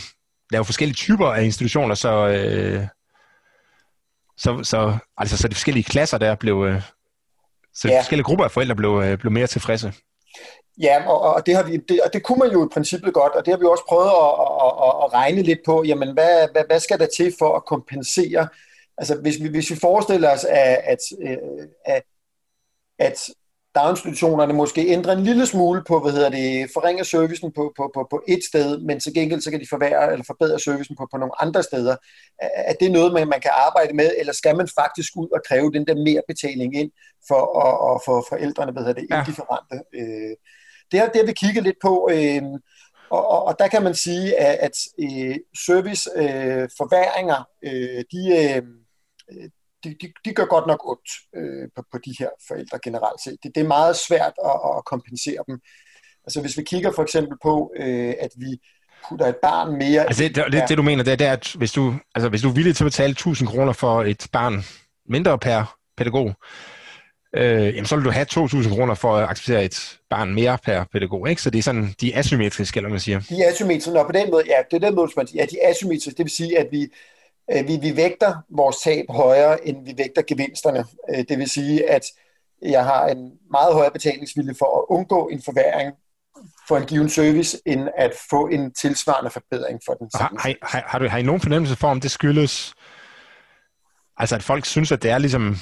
lave forskellige typer af institutioner, så, øh, så, så, altså, så de forskellige klasser der blev, øh, så de ja. forskellige grupper af forældre blev, øh, blev mere tilfredse. Ja, og, og, det har vi, det, og det kunne man jo i princippet godt, og det har vi også prøvet at, at, at, at regne lidt på, jamen hvad, hvad, hvad skal der til for at kompensere? Altså hvis vi, hvis vi forestiller os, at, at, at, at daginstitutionerne måske ændrer en lille smule på, hvad hedder det, forringer servicen på, på, på, på et sted, men til gengæld så kan de forværre eller forbedre servicen på, på nogle andre steder. Er det noget, man, man kan arbejde med, eller skal man faktisk ud og kræve den der mere betaling ind for at, at få forældrene, hvad hedder det, ja. indifferente? Øh, det har, det har vi kigget lidt på, øh, og, og, og der kan man sige, at, at øh, serviceforværinger, de, de, de, de gør godt nok ondt øh, på, på de her forældre generelt set. Det, det er meget svært at, at kompensere dem. Altså hvis vi kigger for eksempel på, øh, at vi putter et barn mere... Altså det, det, det du mener, det er, det er, at hvis du, altså, hvis du er villig til at betale 1000 kroner for et barn mindre per pædagog, øh, jamen så vil du have 2.000 kroner for at acceptere et barn mere per pædagog, ikke? Så det er sådan, de er asymmetriske, eller man siger. De er asymmetriske, og på den måde, ja, det er den måde, man siger, ja, de er asymmetriske, det vil sige, at vi, vi, vi vægter vores tab højere, end vi vægter gevinsterne. Øh, det vil sige, at jeg har en meget højere betalingsvilje for at undgå en forværing for en given service, end at få en tilsvarende forbedring for den samme. Har, har, har, du, har I nogen fornemmelse for, om det skyldes, altså at folk synes, at det er ligesom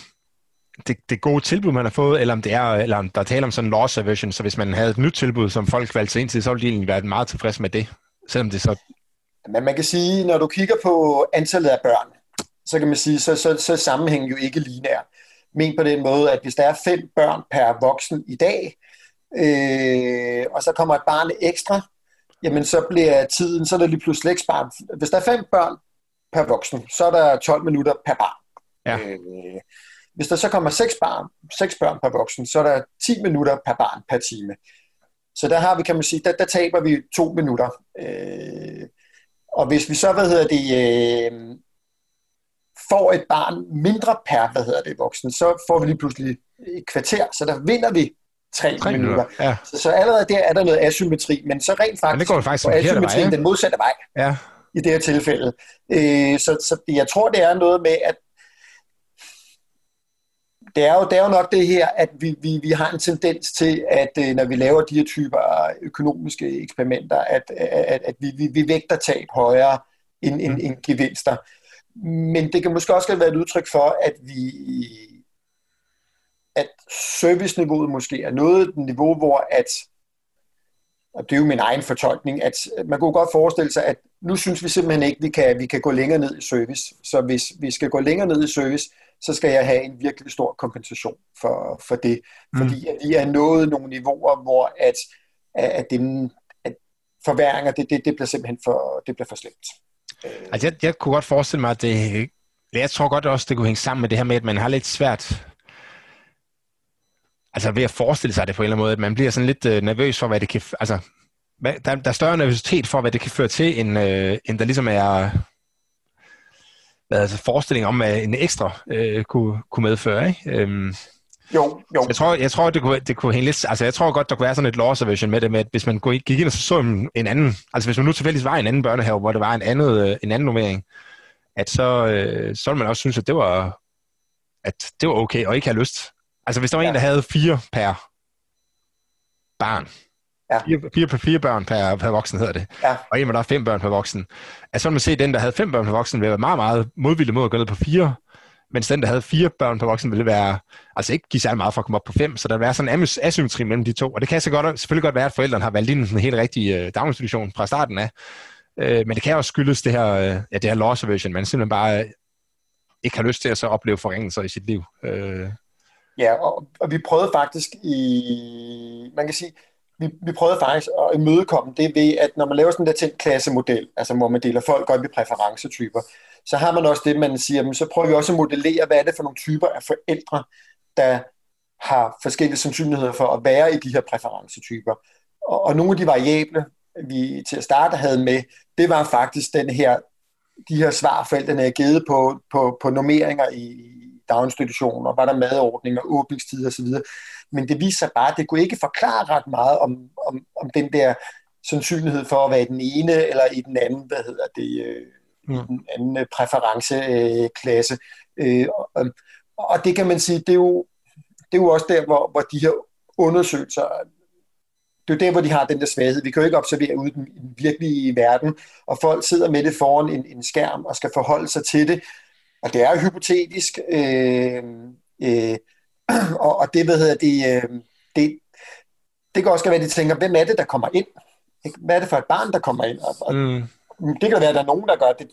det, det gode tilbud, man har fået, eller om, det er, eller om der taler om sådan en loss aversion, så hvis man havde et nyt tilbud, som folk valgte sig ind til, så ville de egentlig være meget tilfredse med det, selvom det så... Men man kan sige, når du kigger på antallet af børn, så kan man sige, så, så, så sammenhængen jo ikke lineær. Men på den måde, at hvis der er fem børn per voksen i dag, øh, og så kommer et barn ekstra, jamen så bliver tiden, så er der lige pludselig ikke barn. Hvis der er fem børn per voksen, så er der 12 minutter per barn. Ja. Øh, hvis der så kommer seks, barn, seks børn per voksen, så er der 10 minutter per barn per time. Så der har vi, kan man sige, der, der taber vi to minutter. Øh, og hvis vi så, hvad hedder det, øh, får et barn mindre per, hvad hedder det, voksen, så får vi lige pludselig et kvarter, så der vinder vi tre, tre minutter. minutter. Ja. Så, så allerede der er der noget asymmetri, men så rent faktisk, men det går faktisk asymmetrien vej, den modsatte vej ja. i det her tilfælde. Øh, så, så jeg tror, det er noget med, at det er, jo, det er jo nok det her, at vi, vi, vi har en tendens til, at øh, når vi laver de her typer økonomiske eksperimenter, at, at, at vi, vi, vi vægter tab højere end, end, mm. end gevinster. Men det kan måske også være et udtryk for, at vi at serviceniveauet måske er noget niveau, hvor at og det er jo min egen fortolkning, at man kunne godt forestille sig, at nu synes vi simpelthen ikke, at vi kan, vi kan gå længere ned i service. Så hvis vi skal gå længere ned i service, så skal jeg have en virkelig stor kompensation for, for det. Mm. Fordi at vi er nået nogle niveauer, hvor at, at, det, at forværinger, det, det, det bliver simpelthen for, det bliver for slemt. Altså, jeg, jeg kunne godt forestille mig, at det, jeg tror godt også, det kunne hænge sammen med det her med, at man har lidt svært altså ved at forestille sig det på en eller anden måde, at man bliver sådan lidt øh, nervøs for, hvad det kan, altså, hvad, der, der er større nervøsitet for, hvad det kan føre til, end, øh, end der ligesom er hvad, altså forestilling om, hvad en ekstra øh, kunne, kunne medføre, ikke? Øhm, jo, jo. Jeg tror, jeg tror det, kunne, det kunne hænge lidt... Altså, jeg tror godt, der kunne være sådan et loss aversion med det, med, at hvis man gik ind og så, så en anden... Altså, hvis man nu tilfældigvis var i en anden børnehave, hvor det var en, andet, øh, en anden nummering, at så, øh, så ville man også synes, at det var, at det var okay, og ikke have lyst. Altså, hvis der var ja. en, der havde fire per barn, Ja. Fire, fire, fire børn per, per voksen hedder det. Ja. Og en, hvor der er fem børn per voksen. Altså, så man se, at den, der havde fem børn per voksen, ville være meget, meget modvillig mod at gå ned på fire, mens den, der havde fire børn per voksen, ville være, altså ikke give særlig meget for at komme op på fem, så der vil være sådan en asymmetri mellem de to. Og det kan så godt, selvfølgelig godt være, at forældrene har valgt ind en helt rigtig øh, daginstitution fra starten af. Øh, men det kan også skyldes det her, øh, ja, det her loss aversion, man simpelthen bare øh, ikke har lyst til at så opleve forringelser i sit liv. Øh. Ja, og, og vi prøvede faktisk i, man kan sige, vi, vi prøvede faktisk at imødekomme det ved, at når man laver sådan der til klassemodel, altså hvor man deler folk op i præferencetyper, så har man også det, man siger, men så prøver vi også at modellere, hvad er det for nogle typer af forældre, der har forskellige sandsynligheder for at være i de her præferencetyper. Og, og nogle af de variable, vi til at starte havde med, det var faktisk den her, de her svar, forældrene er givet på, på, på normeringer i daginstitutioner, var der madordninger, åbningstider osv men det viser sig bare, at det kunne ikke forklare ret meget om, om, om den der sandsynlighed for at være i den ene eller i den anden, hvad hedder det, øh, mm. i den anden øh, præferenceklasse. Øh, og, og det kan man sige, det er jo, det er jo også der, hvor, hvor de her undersøgelser, det er jo der, hvor de har den der svaghed. Vi kan jo ikke observere ud i den, i den virkelige verden, og folk sidder med det foran en, en skærm og skal forholde sig til det, og det er hypotetisk, øh, øh, og, og det, hvad hedder det, øh, det, det kan også være, at de tænker, hvem er det, der kommer ind? Hvad er det for et barn, der kommer ind? Og, og mm. Det kan være, at der er nogen, der gør det,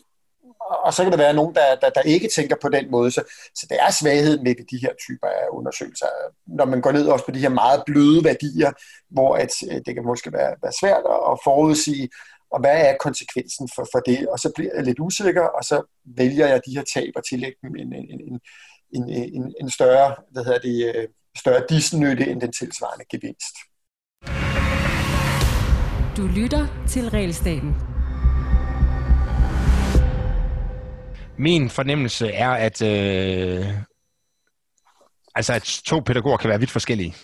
og så kan der være nogen, der, der, der ikke tænker på den måde. Så, så det er svaghed med de her typer af undersøgelser. Når man går ned også på de her meget bløde værdier, hvor at, øh, det kan måske være, være svært at forudsige, og hvad er konsekvensen for, for det? Og så bliver jeg lidt usikker, og så vælger jeg de her tab og tillægge dem en, en, en, en, en, en større, hvad hedder det, øh, større disnytte end den tilsvarende gevinst. Du lytter til Realstaten. Min fornemmelse er, at, øh, altså at to pædagoger kan være vidt forskellige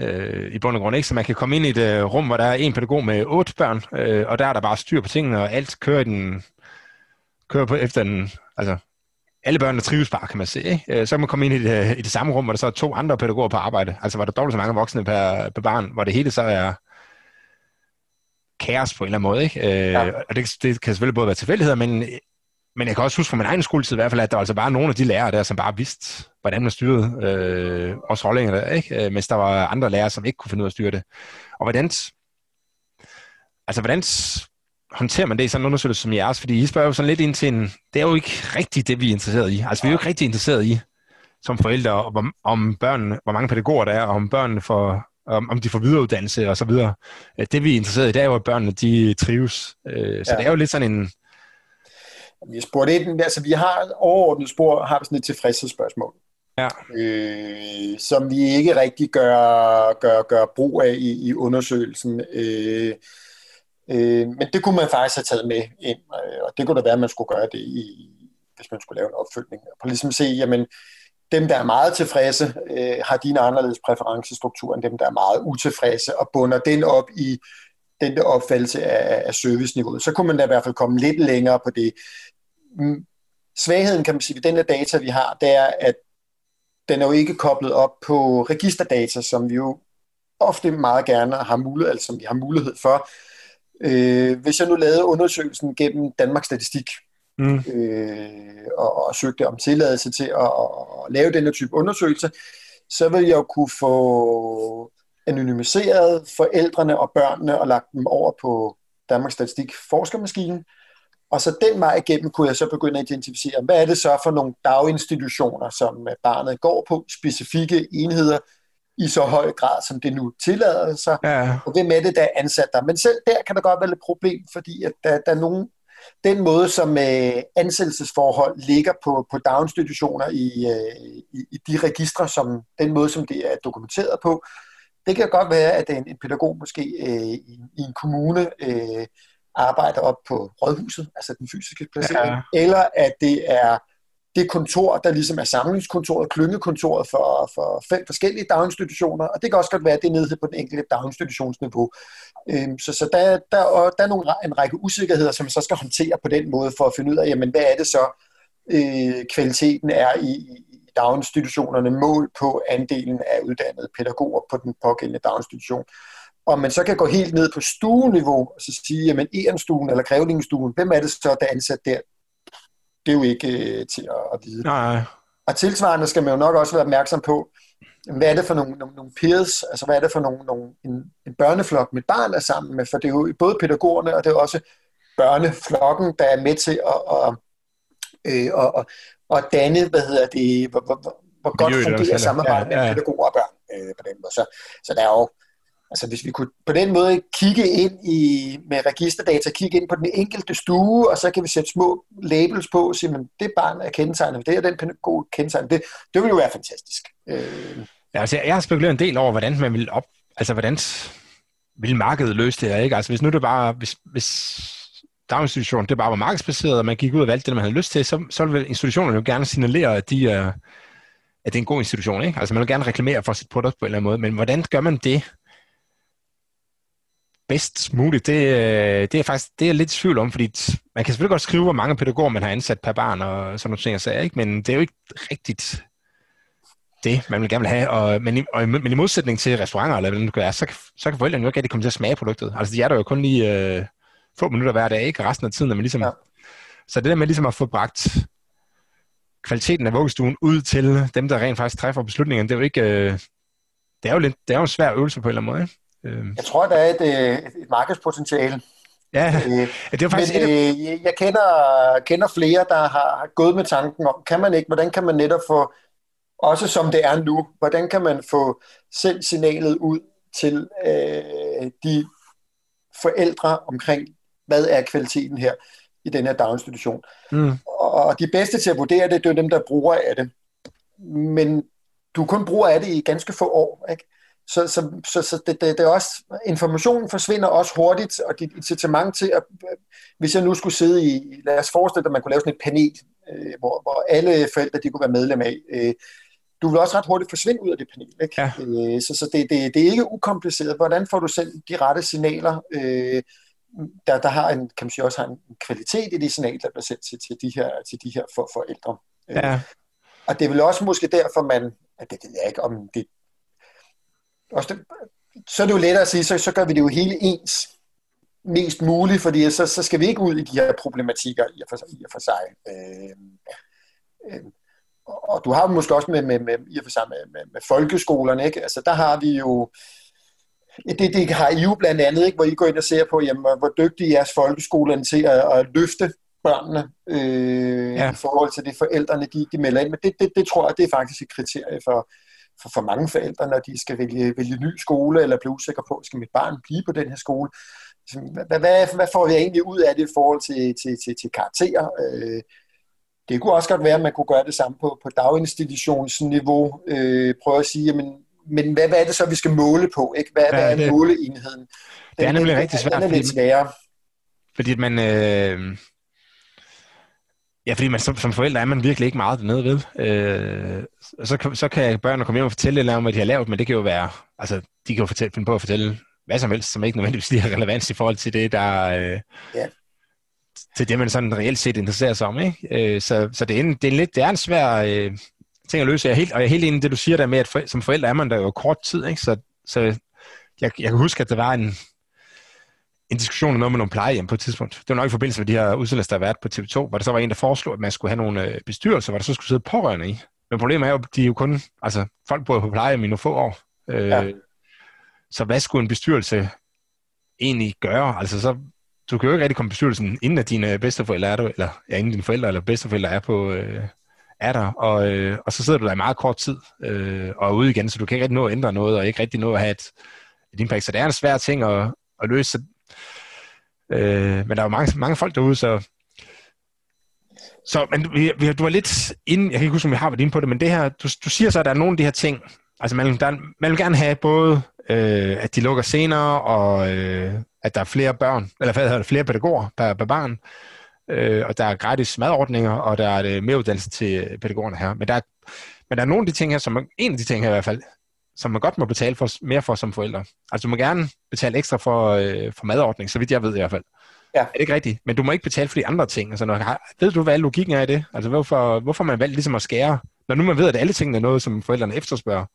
øh, i bund og grund. Ikke? Så man kan komme ind i et øh, rum, hvor der er en pædagog med otte børn, øh, og der er der bare styr på tingene, og alt kører, den, kører på efter den, altså alle børnene trives bare, kan man se. Ikke? Øh, så kan man komme ind i det, i det samme rum, hvor der så er to andre pædagoger på arbejde. Altså hvor der er dobbelt så mange voksne per, per barn, hvor det hele så er kaos på en eller anden måde. Ikke? Øh, ja. Og det, det kan selvfølgelig både være tilfældigheder, men, men jeg kan også huske fra min egen skoletid i hvert fald, at der var altså bare nogle af de lærere der, som bare vidste, hvordan man styrede øh, også holdninger der, ikke? Øh, mens der var andre lærere, som ikke kunne finde ud af at styre det. Og hvordan, altså hvordan håndterer man det i sådan en undersøgelse som jeres? Fordi I spørger jo sådan lidt ind til en, det er jo ikke rigtigt det, vi er interesseret i. Altså vi er jo ikke rigtig interesseret i, som forældre, om, om børnene, hvor mange pædagoger der er, og om børnene får, om, om de får videreuddannelse og så videre. Øh, det vi er interesseret i, det er jo, at børnene de trives. Øh, så ja. det er jo lidt sådan en... Vi har spurgt ind, altså vi har overordnet spor, har vi sådan et tilfredshedsspørgsmål. Ja. Øh, som vi ikke rigtig gør, gør, gør brug af i, i undersøgelsen. Øh, øh, men det kunne man faktisk have taget med ind, øh, og det kunne da være, at man skulle gøre det, i, hvis man skulle lave en opfølgning. Og ligesom se, jamen, dem, der er meget tilfredse, øh, har de en anderledes præferencestruktur end dem, der er meget utilfredse, og bunder den op i den der opfattelse af, af serviceniveauet. Så kunne man da i hvert fald komme lidt længere på det. Mm, svagheden, kan man sige, ved den der data, vi har, det er, at den er jo ikke koblet op på registerdata, som vi jo ofte meget gerne har mulighed, altså som vi har mulighed for. Øh, hvis jeg nu lavede undersøgelsen gennem Danmarks Statistik, mm. øh, og, og søgte om tilladelse til at, at lave den her type undersøgelse, så vil jeg jo kunne få anonymiseret forældrene og børnene og lagt dem over på Danmarks Statistik forskermaskinen, og så den vej igennem kunne jeg så begynde at identificere, hvad er det så for nogle daginstitutioner, som barnet går på, specifikke enheder, i så høj grad, som det nu tillader sig, ja. og hvem er det, der er ansat der. Men selv der kan der godt være lidt problem, fordi at der, der er nogen, den måde, som øh, ansættelsesforhold ligger på, på daginstitutioner i, øh, i, i de registre, som den måde, som det er dokumenteret på, det kan godt være, at en, en pædagog måske øh, i, i en kommune øh, arbejder op på rådhuset, altså den fysiske placering, ja. eller at det er det kontor, der ligesom er samlingskontoret, klyngekontoret for, for fem forskellige daginstitutioner, og det kan også godt være, at det er nede på den enkelte daginstitutionsniveau. Øhm, så så der, der, der er nogle, en række usikkerheder, som man så skal håndtere på den måde, for at finde ud af, jamen, hvad er det så, øh, kvaliteten er i, i daginstitutionerne, mål på andelen af uddannede pædagoger på den pågældende daginstitution. Og man så kan gå helt ned på stueniveau, og så sige, jamen Ehrenstuen eller Grævlingestuen, hvem er det så, der er ansat der? det er jo ikke øh, til at, at vide. Nej. Og tilsvarende skal man jo nok også være opmærksom på, hvad er det for nogle, nogle, nogle peers, altså hvad er det for nogle, nogle, en, en børneflok, mit barn er sammen med, for det er jo både pædagogerne, og det er også børneflokken, der er med til at, at, øh, at, at, at danne, hvad hedder det, hvor, hvor, hvor godt fungerer samarbejdet ja, ja. med pædagoger og børn øh, på den måde. Så, så der er jo Altså hvis vi kunne på den måde kigge ind i, med registerdata, kigge ind på den enkelte stue, og så kan vi sætte små labels på og sige, at det barn er kendetegnet, det er den pædagog kendetegnet, det, det ville jo være fantastisk. Øh. Ja, altså jeg har spekuleret en del over, hvordan man vil op, altså hvordan vil markedet løse det her, ikke? Altså hvis nu det bare, hvis, hvis daginstitutionen, det bare var markedsbaseret, og man gik ud og valgte det, man havde lyst til, så, så vil institutionerne jo gerne signalere, at de er, at det er en god institution, ikke? Altså man vil gerne reklamere for sit produkt på en eller anden måde, men hvordan gør man det, bedst muligt, det, øh, det er faktisk det er lidt i tvivl om, fordi man kan selvfølgelig godt skrive, hvor mange pædagoger man har ansat per barn og sådan nogle ting, så, ikke? men det er jo ikke rigtigt det, man vil gerne vil have. Og, men, i, og, men i modsætning til restauranter, eller hvad det nu er, så, så kan forældrene jo ikke rigtig komme til at smage produktet. Altså, de er der jo kun lige øh, få minutter hver dag, ikke? Resten af tiden er man ligesom... Ja. Så det der med ligesom at få bragt kvaliteten af vuggestuen ud til dem, der rent faktisk træffer beslutningerne, det er jo ikke... Øh, det er jo, lidt, det er jo en svær øvelse på en eller anden måde. Ikke? Øh. Jeg tror, der er et, øh, et markedspotentiale. Ja, øh, det er faktisk men, øh, jeg kender, kender flere, der har, har gået med tanken om, kan man ikke, hvordan kan man netop få, også som det er nu, hvordan kan man få selv signalet ud til øh, de forældre omkring, hvad er kvaliteten her i den her daginstitution. Mm. Og de bedste til at vurdere det, det er dem, der bruger af det. Men du kun bruger af det i ganske få år. Ikke? Så, så, så, så det, det, det er også, informationen forsvinder også hurtigt, og dit incitament til at, hvis jeg nu skulle sidde i, lad os forestille dig, at man kunne lave sådan et panel, øh, hvor, hvor alle forældre de kunne være medlem af. Øh, du vil også ret hurtigt forsvinde ud af det panel. Ikke? Ja. Øh, så så det, det, det er ikke ukompliceret. Hvordan får du selv de rette signaler, øh, der, der har en, kan man sige, også har en kvalitet i de signaler, der bliver sendt til, til de her, til de her for, forældre. Ja. Øh, og det er vel også måske derfor, man, at det, det er ikke om det, også det, så er det jo lettere at sige, så, så gør vi det jo hele ens mest muligt, fordi så, så skal vi ikke ud i de her problematikker i og for, i og for sig. Øh, øh, og du har måske også med, med, med, i og for sig med, med, med folkeskolerne, ikke? Altså der har vi jo, det, det har I jo blandt andet, ikke? hvor I går ind og ser på, jamen, hvor dygtige er folkeskolerne til at, at løfte børnene øh, ja. i forhold til det forældrene, de, de melder ind. Men det, det, det tror jeg, det er faktisk et kriterie for, for, for mange forældre, når de skal vælge, vælge ny skole, eller blive usikre på, skal mit barn blive på den her skole? Hvad, hvad, hvad får vi egentlig ud af det i forhold til, til, til, til karakterer? Øh, det kunne også godt være, at man kunne gøre det samme på, på daginstitutionsniveau. Øh, prøve at sige, jamen, men hvad, hvad er det så, vi skal måle på? Ikke? Hvad, ja, hvad er det, måleenheden? Den, det er nemlig den, rigtig svært. Den er lidt sværere. Fordi man... Øh, ja, fordi man som, som forældre er man virkelig ikke meget dernede ved. Øh, så, så kan børnene komme hjem og fortælle lidt om, hvad de har lavet, men det kan jo være... Altså, de kan jo fortælle, finde på at fortælle hvad som helst, som ikke nødvendigvis lige har relevans i forhold til det, der, øh, ja til det, man sådan reelt set interesserer sig om. Ikke? Øh, så, så det, er en, det, er en lidt, det er en svær øh, ting at løse. Jeg er helt, og jeg er helt enig i det, du siger der med, at for, som forældre er man der jo kort tid. Ikke? Så, så jeg, jeg kan huske, at der var en, en diskussion om noget med nogle plejehjem på et tidspunkt. Det var nok i forbindelse med de her udsendelser, der har været på TV2, hvor der så var en, der foreslog, at man skulle have nogle øh, bestyrelser, hvor der så skulle sidde pårørende i. Men problemet er jo, at de er jo kun, altså folk bor på plejehjem i nogle få år. Øh, ja. Så hvad skulle en bestyrelse egentlig gøre? Altså så du kan jo ikke rigtig komme i bestyrelsen, inden at dine bedsteforældre er der, eller ja, inden dine forældre eller bedsteforældre er på, øh, er der, og, øh, og så sidder du der i meget kort tid, øh, og er ude igen, så du kan ikke rigtig nå at ændre noget, og ikke rigtig nå at have et, et impact, så det er en svær ting at, at løse. Øh, men der er jo mange, mange folk derude, så så, men vi, vi, du var lidt inde, jeg kan ikke huske, om vi har været inde på det, men det her, du, du siger så, at der er nogle af de her ting, altså man, der, man vil gerne have både, øh, at de lukker senere, og øh, at der er flere børn, eller hvad hedder det, flere pædagoger per, per barn, øh, og der er gratis madordninger, og der er øh, mere uddannelse til pædagogerne her. Men der, er, men der er nogle af de ting her, som en af de ting her i hvert fald, som man godt må betale for, mere for som forældre. Altså du må gerne betale ekstra for, øh, for madordning, så vidt jeg ved i hvert fald. Ja. Er det ikke rigtigt? Men du må ikke betale for de andre ting. Altså, når, ved du, hvad logikken er i det? Altså, hvorfor, hvorfor man valgt ligesom at skære? Når nu man ved, at alle tingene er noget, som forældrene efterspørger.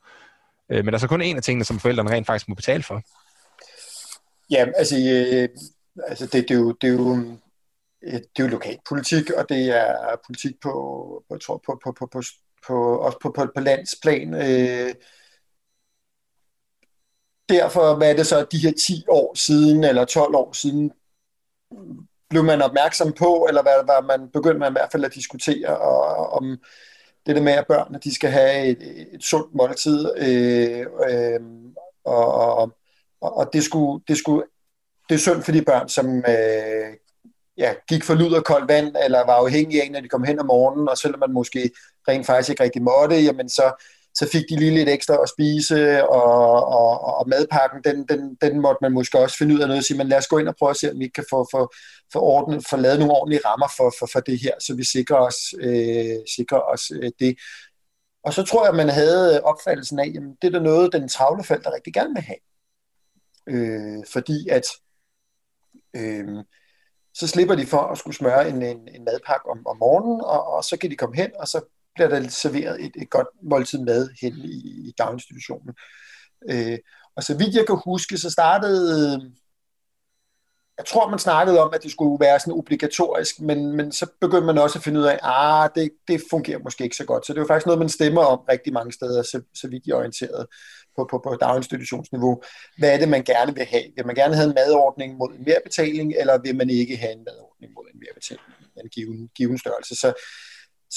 Øh, men der er så kun en af tingene, som forældrene rent faktisk må betale for. Ja, altså, øh, altså det, det, er jo, det, er jo, det er jo lokal politik, og det er politik på, på, på, på, på, på, på, på også på, på, på landsplan. Øh, derfor var det så de her 10 år siden, eller 12 år siden, blev man opmærksom på, eller hvad var man begyndte man i hvert fald at diskutere og, om det der med, at børnene de skal have et, et sundt måltid, øh, øh, og, og og, det, skulle, det, skulle, det er synd for de børn, som øh, ja, gik for lyd og koldt vand, eller var afhængige af, når de kom hen om morgenen, og selvom man måske rent faktisk ikke rigtig måtte, jamen så, så fik de lige lidt ekstra at spise, og, og, og madpakken, den, den, den måtte man måske også finde ud af noget og sige, men lad os gå ind og prøve at se, om vi kan få, få, få, ordnet, få lavet nogle ordentlige rammer for, for, for det her, så vi sikrer os, øh, sikrer os øh, det. Og så tror jeg, at man havde opfattelsen af, at det er der noget, den travle der rigtig gerne vil have. Øh, fordi at Øh, så slipper de for at skulle smøre en, en, en madpakke om, om morgenen, og, og så kan de komme hen, og så bliver der serveret et, et godt måltid mad hen i, i daginstitutionen. Øh, og så vidt jeg kan huske, så startede jeg tror, man snakkede om, at det skulle være sådan obligatorisk, men, men så begyndte man også at finde ud af, at ah, det, det fungerer måske ikke så godt. Så det er faktisk noget, man stemmer om rigtig mange steder, så, så vidt jeg orienteret på, på, på daginstitutionsniveau. Hvad er det, man gerne vil have? Vil man gerne have en madordning mod en merbetaling, eller vil man ikke have en madordning mod en merbetaling en given, given størrelse? Så,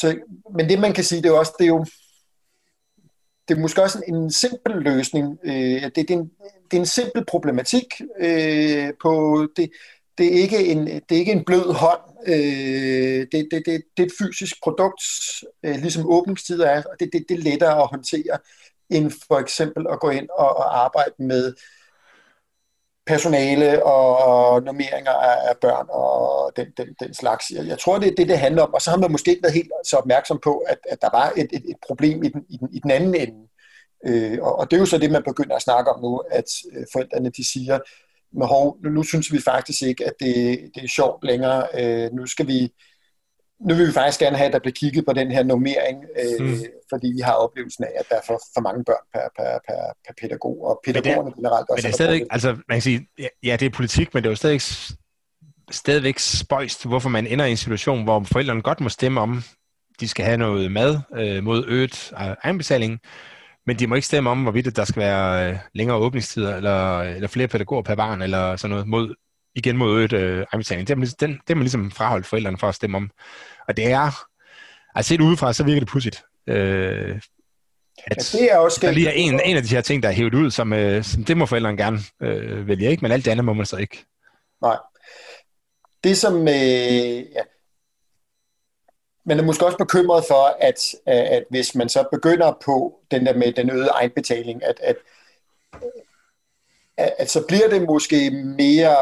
så, men det, man kan sige, det er også, det er jo, det er måske også en, en simpel løsning. Øh, det, det, er en, det er en simpel problematik. Øh, på det, det, er ikke en, det er ikke en blød hånd. Øh, det, det, det, det er et fysisk produkt, øh, ligesom åbningstider er, og det, det, det er lettere at håndtere, end for eksempel at gå ind og, og arbejde med personale og normeringer af, af børn og den, den, den slags. Jeg, jeg tror, det er det, det handler om. Og så har man måske ikke været helt så opmærksom på, at, at der var et, et, et problem i den, i, den, i den anden ende. Øh, og, og det er jo så det, man begynder at snakke om nu, at øh, forældrene de siger, men hov, nu, nu synes vi faktisk ikke, at det, det er sjovt længere. Øh, nu skal vi nu vil vi faktisk gerne have, at der bliver kigget på den her normering, øh, mm. fordi vi har oplevelsen af, at der er for, for mange børn per, per, per, per pædagog, og pædagogerne det, generelt også. Men det er stadig, altså man kan sige, ja, det er politik, men det er jo stadig, stadigvæk spøjst, hvorfor man ender i en situation, hvor forældrene godt må stemme om, de skal have noget mad øh, mod øget egenbetaling, men de må ikke stemme om, hvorvidt der skal være øh, længere åbningstider, eller, eller flere pædagoger per barn, eller sådan noget, mod igen mod øget øh, egenbetaling. Det, den, det er man ligesom fraholdt forældrene for at stemme om. Og det er, altså set udefra, så virker det pudsigt. Øh, at ja, det er også der lige er en, en af de her ting, der er hævet ud, som, øh, som det må forældrene gerne øh, vælge, ikke? men alt det andet må man så ikke. Nej. Det som, øh, ja, man er måske også bekymret for, at, at hvis man så begynder på den der med den øgede egenbetaling, at, at at så bliver det måske mere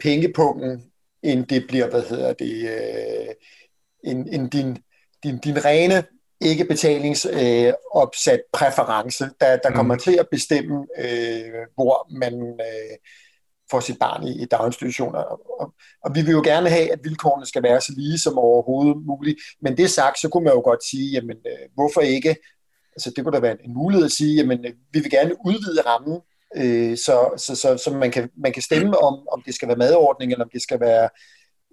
pengepungen, end det bliver, hvad hedder det, øh, end, end din, din, din rene ikke betalingsopsat øh, præference, der, der mm. kommer til at bestemme, øh, hvor man øh, får sit barn i, i daginstitutioner. Og, og, og vi vil jo gerne have, at vilkårene skal være så lige som overhovedet muligt. Men det sagt, så kunne man jo godt sige, jamen øh, hvorfor ikke? Altså det kunne da være en, en mulighed at sige, jamen øh, vi vil gerne udvide rammen Øh, så så, så, så man, kan, man kan stemme om, om det skal være madordning, eller om det skal være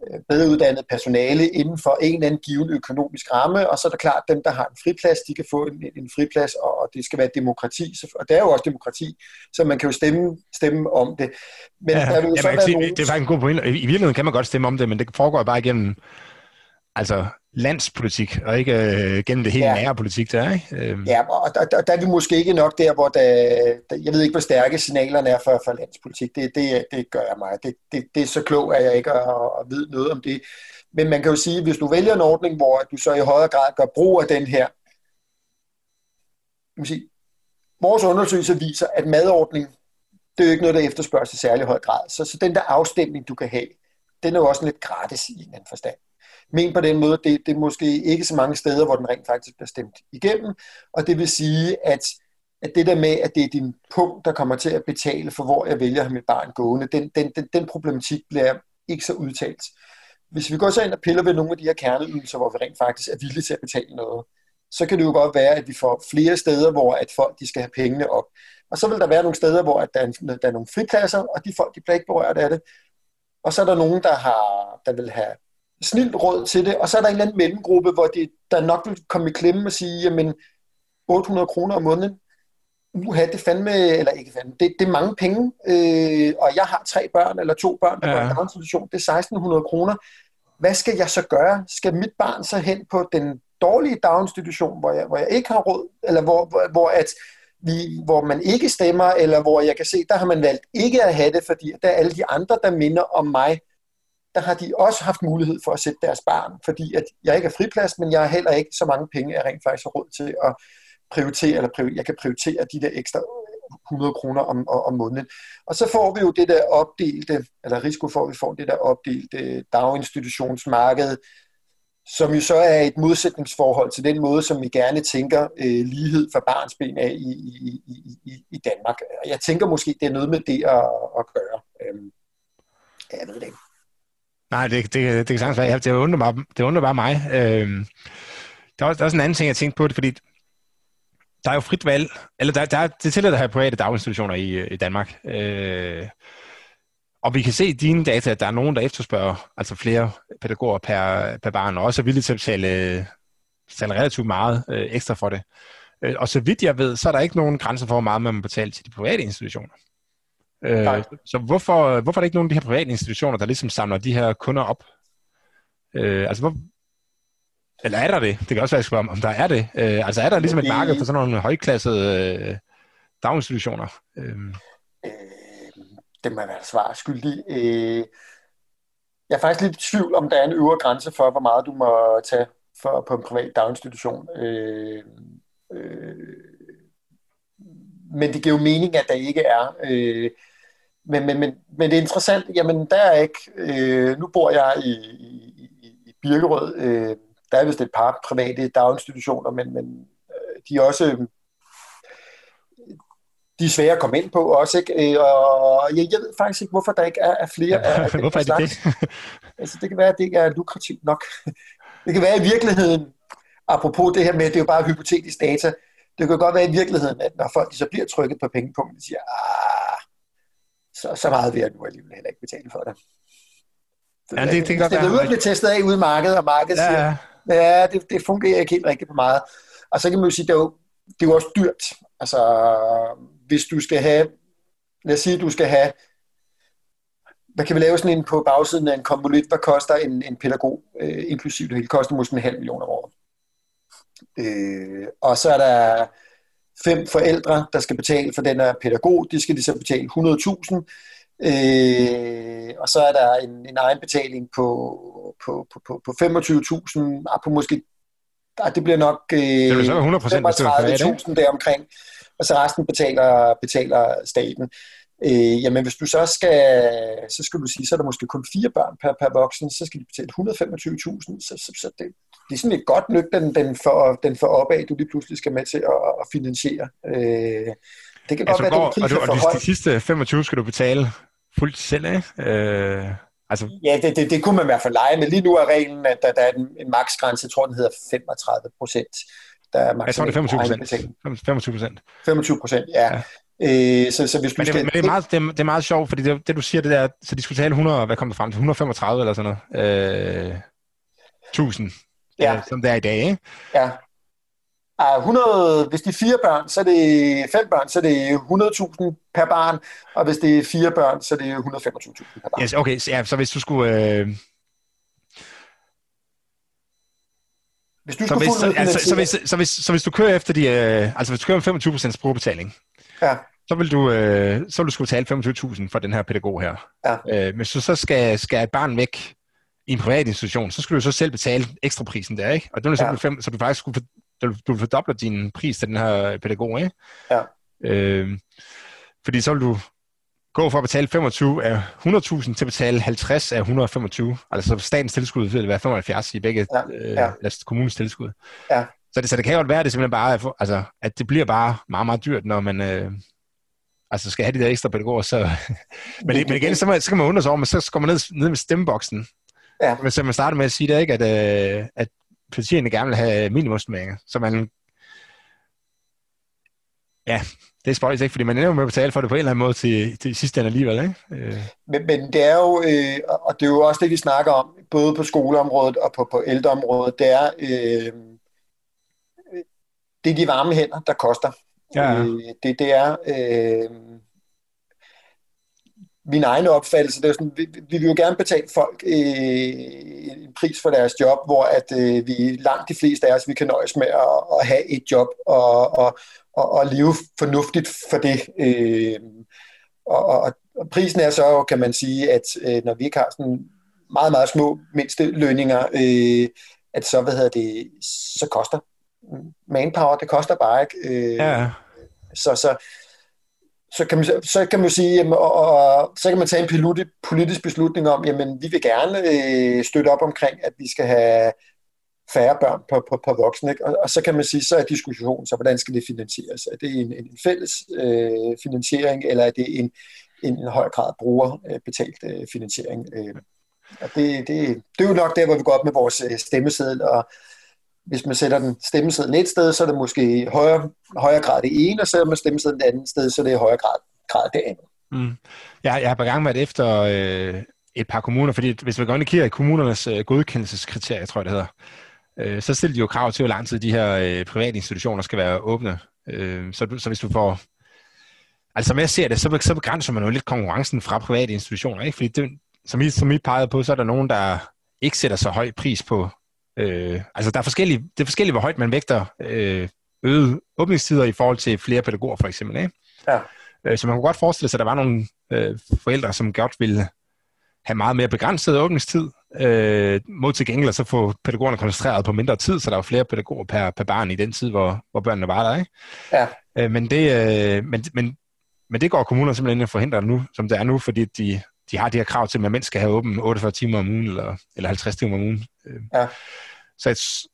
øh, bedre uddannet personale inden for en eller anden given økonomisk ramme, og så er det klart, at dem, der har en friplads, de kan få en, en friplads, og det skal være demokrati, og det er jo også demokrati, så man kan jo stemme, stemme om det. Men ja, der vil jo ja, så sige, nogen... Det er faktisk en god point. I virkeligheden kan man godt stemme om det, men det foregår bare igennem altså landspolitik, og ikke øh, gennem det hele ja. nære politik, der er, ikke? Øhm. Ja, og der, der, der er vi måske ikke nok der, hvor der, der, jeg ved ikke, hvor stærke signalerne er for, for landspolitik. Det, det, det gør jeg mig. Det, det, det er så klog, at jeg ikke at, at vide noget om det. Men man kan jo sige, hvis du vælger en ordning, hvor du så i højere grad gør brug af den her, man sige, vores undersøgelse viser, at madordning, det er jo ikke noget, der efterspørges i særlig høj grad. Så, så den der afstemning, du kan have, den er jo også lidt gratis i en anden forstand. Men på den måde, det, det er måske ikke så mange steder, hvor den rent faktisk bliver stemt igennem, og det vil sige, at, at det der med, at det er din punkt, der kommer til at betale for, hvor jeg vælger at have mit barn gående, den, den, den, den problematik bliver ikke så udtalt. Hvis vi går så ind og piller ved nogle af de her kerneydelser, hvor vi rent faktisk er villige til at betale noget, så kan det jo godt være, at vi får flere steder, hvor at folk de skal have pengene op. Og så vil der være nogle steder, hvor at der, er, der er nogle fripladser, og de folk de bliver ikke berørt af det. Og så er der nogen, der, har, der vil have snilt råd til det, og så er der en eller anden mellemgruppe, hvor de, der nok vil komme i klemme og sige, jamen 800 kroner om måneden, uha, det fandme, eller ikke fandme, det, det er mange penge, øh, og jeg har tre børn, eller to børn, der ja. går i daginstitution, det er 1600 kroner. Hvad skal jeg så gøre? Skal mit barn så hen på den dårlige daginstitution, hvor jeg, hvor jeg ikke har råd, eller hvor, hvor, hvor, at vi, hvor man ikke stemmer, eller hvor jeg kan se, der har man valgt ikke at have det, fordi der er alle de andre, der minder om mig, der har de også haft mulighed for at sætte deres barn, fordi at jeg ikke er friplads, men jeg har heller ikke så mange penge, jeg rent faktisk har råd til at prioritere, eller prioritere, jeg kan prioritere de der ekstra 100 kroner om, om måneden. Og så får vi jo det der opdelte, eller risiko for, at vi får det der opdelte daginstitutionsmarked, som jo så er et modsætningsforhold til den måde, som vi gerne tænker øh, lighed for barns ben af i, i, i, i, i Danmark. Jeg tænker måske, det er noget med det at, at gøre. Øhm, Jeg ved det ikke. Nej, det, det, det kan sagtens være. Det undrer, mig, det undrer bare mig. Øh, der, er også, der er også en anden ting, jeg tænkte på det, fordi der er jo frit valg, eller der, der er, det tillader at have private daginstitutioner i, øh, i Danmark. Øh, og vi kan se i dine data, at der er nogen, der efterspørger altså flere pædagoger per, per barn, og også er villige til at betale, øh, betale relativt meget øh, ekstra for det. Øh, og så vidt jeg ved, så er der ikke nogen grænser for, hvor meget man må betale til de private institutioner. Øh, så hvorfor, hvorfor er der ikke nogen af de her private institutioner, der ligesom samler de her kunder op? Øh, altså, hvor, eller er der det? Det kan også være, jeg om, om der er det. Øh, altså, er der ligesom et marked for sådan nogle højklassede øh, daginstitutioner? Øh. Øh, det må være svar skyldig. Øh, jeg er faktisk lidt i tvivl, om der er en øvre grænse for, hvor meget du må tage for, på en privat daginstitution. Øh, øh, men det giver jo mening, at der ikke er. Øh, men, men, men, men det er interessant, jamen der er ikke, øh, nu bor jeg i, i, i Birkerød, øh, der er vist et par private daginstitutioner, men, men øh, de er også de er svære at komme ind på også, ikke? Øh, og jeg, jeg ved faktisk ikke, hvorfor der ikke er, er flere ja, af, af Hvorfor er det det? altså, det kan være, at det ikke er lukrativt nok. det kan være i virkeligheden, apropos det her med, det er jo bare hypotetisk data, det kan godt være i virkeligheden, at når folk så bliver trykket på pengepunkten, de siger, ah, så, så meget vil jeg nu alligevel heller ikke betale for det. Ja, det, det kan godt være. Det bliver testet af ude i markedet, og markedet ja, siger, ja, det, det fungerer ikke helt rigtigt på meget. Og så kan man jo sige, det er jo, det er jo også dyrt. Altså, hvis du skal have, lad os sige, du skal have, hvad kan vi lave sådan en på bagsiden af en konvolut, hvad koster en, en pædagog, øh, inklusiv det hele, koster måske en halv million om året. Øh, og så er der fem forældre, der skal betale for den her pædagog, de skal så betale 100.000, øh, og så er der en, en egenbetaling på, på, på, på, på 25.000, ah, på måske, ah, det bliver nok øh, det er 35.000 deromkring, og så resten betaler, betaler staten. Øh, jamen hvis du så skal, så skal du sige, så er der måske kun fire børn per, per voksen, så skal de betale 125.000, så, så, så det, det er sådan et godt nyk, den, den, for, den for opad, du lige pludselig skal med til at, at finansiere. Øh, det kan godt altså, være, den pris og, du, og de, de sidste 25 skal du betale fuldt selv, ikke? Øh, altså... Ja, det, det, det kunne man i hvert fald lege, men lige nu er reglen, at der, der er en, en maksgrænse, jeg tror den hedder 35 procent. Der er jeg tror, det er 25 procent. 25 procent. 25 procent, ja. ja. Øh, så, så hvis men, det, skal... men det, er meget, det, er, det er meget sjovt, fordi det, det du siger, det der, så de skulle tale 100, hvad kom der frem til, 135 eller sådan noget, øh, 1000, ja. øh, som det er i dag, ikke? Ja. Uh, 100, hvis de er fire børn, så er det fem børn, så er det 100.000 per barn, og hvis det er fire børn, så er det 125.000 per barn. Yes, okay, så, ja, så hvis du skulle... Øh... Hvis du så, hvis, så, altså, så, hvis, så, hvis, så hvis du kører efter de, øh, altså hvis du kører med 25% brugerbetaling, ja. så vil du, øh, så vil du skulle betale 25.000 for den her pædagog her. Ja. Øh, hvis du så skal, skal et barn væk i en privat institution, så skal du så selv betale ekstra prisen der, ikke? Og det er ja. fem, så du faktisk skulle, du, du fordobler din pris til den her pædagog, ikke? Ja. Øh, fordi så vil du gå for at betale 25 af 100.000 til at betale 50 af 125. Altså statens tilskud vil være 75 i begge ja. Øh, ja. Altså kommunens tilskud. Ja. Så, det, så det kan godt være, at det simpelthen bare altså, at det bliver bare meget, meget dyrt, når man øh, altså skal have de der ekstra pædagoger. Så, men, det, men igen, så, man, så kan man undre sig over, men så går man ned, ned med stemmeboksen. Ja. Men så man starter med at sige det, ikke, at, øh, at partierne gerne vil have minimumsmængder. Så man ja, det er spøjs ikke, fordi man ender med at betale for det på en eller anden måde til, til sidste ende alligevel, ikke? Øh. Men, men det er jo, øh, og det er jo også det, vi snakker om, både på skoleområdet og på, på ældreområdet, det er, øh, det er de varme hænder, der koster. Ja. Øh, det, det er øh, min egen opfattelse, det er sådan, vi, vi vil jo gerne betale folk øh, en pris for deres job, hvor at øh, vi langt de fleste af os, vi kan nøjes med at, at have et job og, og, og, og leve fornuftigt for det. Øh, og, og, og prisen er så, kan man sige, at øh, når vi ikke har sådan meget, meget små mindste lønninger, øh, at så, hvad hedder det, så koster manpower, det koster bare ikke. Øh, ja. Så, så, så kan man, så kan man sige, jamen, og, og, så kan man tage en politisk beslutning om, jamen vi vil gerne øh, støtte op omkring, at vi skal have færre børn på, på, på voksne. Ikke? Og, og så kan man sige, så er diskussionen, så hvordan skal det finansieres? Er det en, en fælles øh, finansiering, eller er det en, en, en høj grad brugerbetalt øh, finansiering. Øh, og det, det, det er jo nok der, hvor vi går op med vores øh, stemmeseddel, og hvis man sætter den stemmeseddel et sted, så er det måske i højere, højere grad det ene, og sætter man stemmesedlen et andet sted, så er det i højere grad, grad det andet. Mm. Jeg, jeg har på gang med efter øh, et par kommuner, fordi hvis vi går ind og kigger i kommunernes øh, godkendelseskriterier, tror jeg det hedder, øh, så stiller de jo krav til, hvor lang tid de her øh, private institutioner skal være åbne. Øh, så, så hvis du får... Altså som jeg ser det, så, så begrænser man jo lidt konkurrencen fra private institutioner, ikke? Fordi det, som I, som I pegede på, så er der nogen, der ikke sætter så høj pris på... Øh, altså der er forskellige, det er forskelligt, hvor højt man vægter øh, øget åbningstider i forhold til flere pædagoger, for eksempel, ikke? Ja. Øh, så man kunne godt forestille sig, at der var nogle øh, forældre, som godt ville have meget mere begrænset åbningstid, øh, mod til gengæld så få pædagogerne koncentreret på mindre tid, så der var flere pædagoger per, per barn i den tid, hvor, hvor børnene var der. Ikke? Ja. Øh, men, det, øh, men, men, men det går kommunerne simpelthen at forhindre nu, som det er nu, fordi de, de har de her krav til, at man skal have åben 48 timer om ugen, eller, eller 50 timer om ugen. Øh, ja. Så et,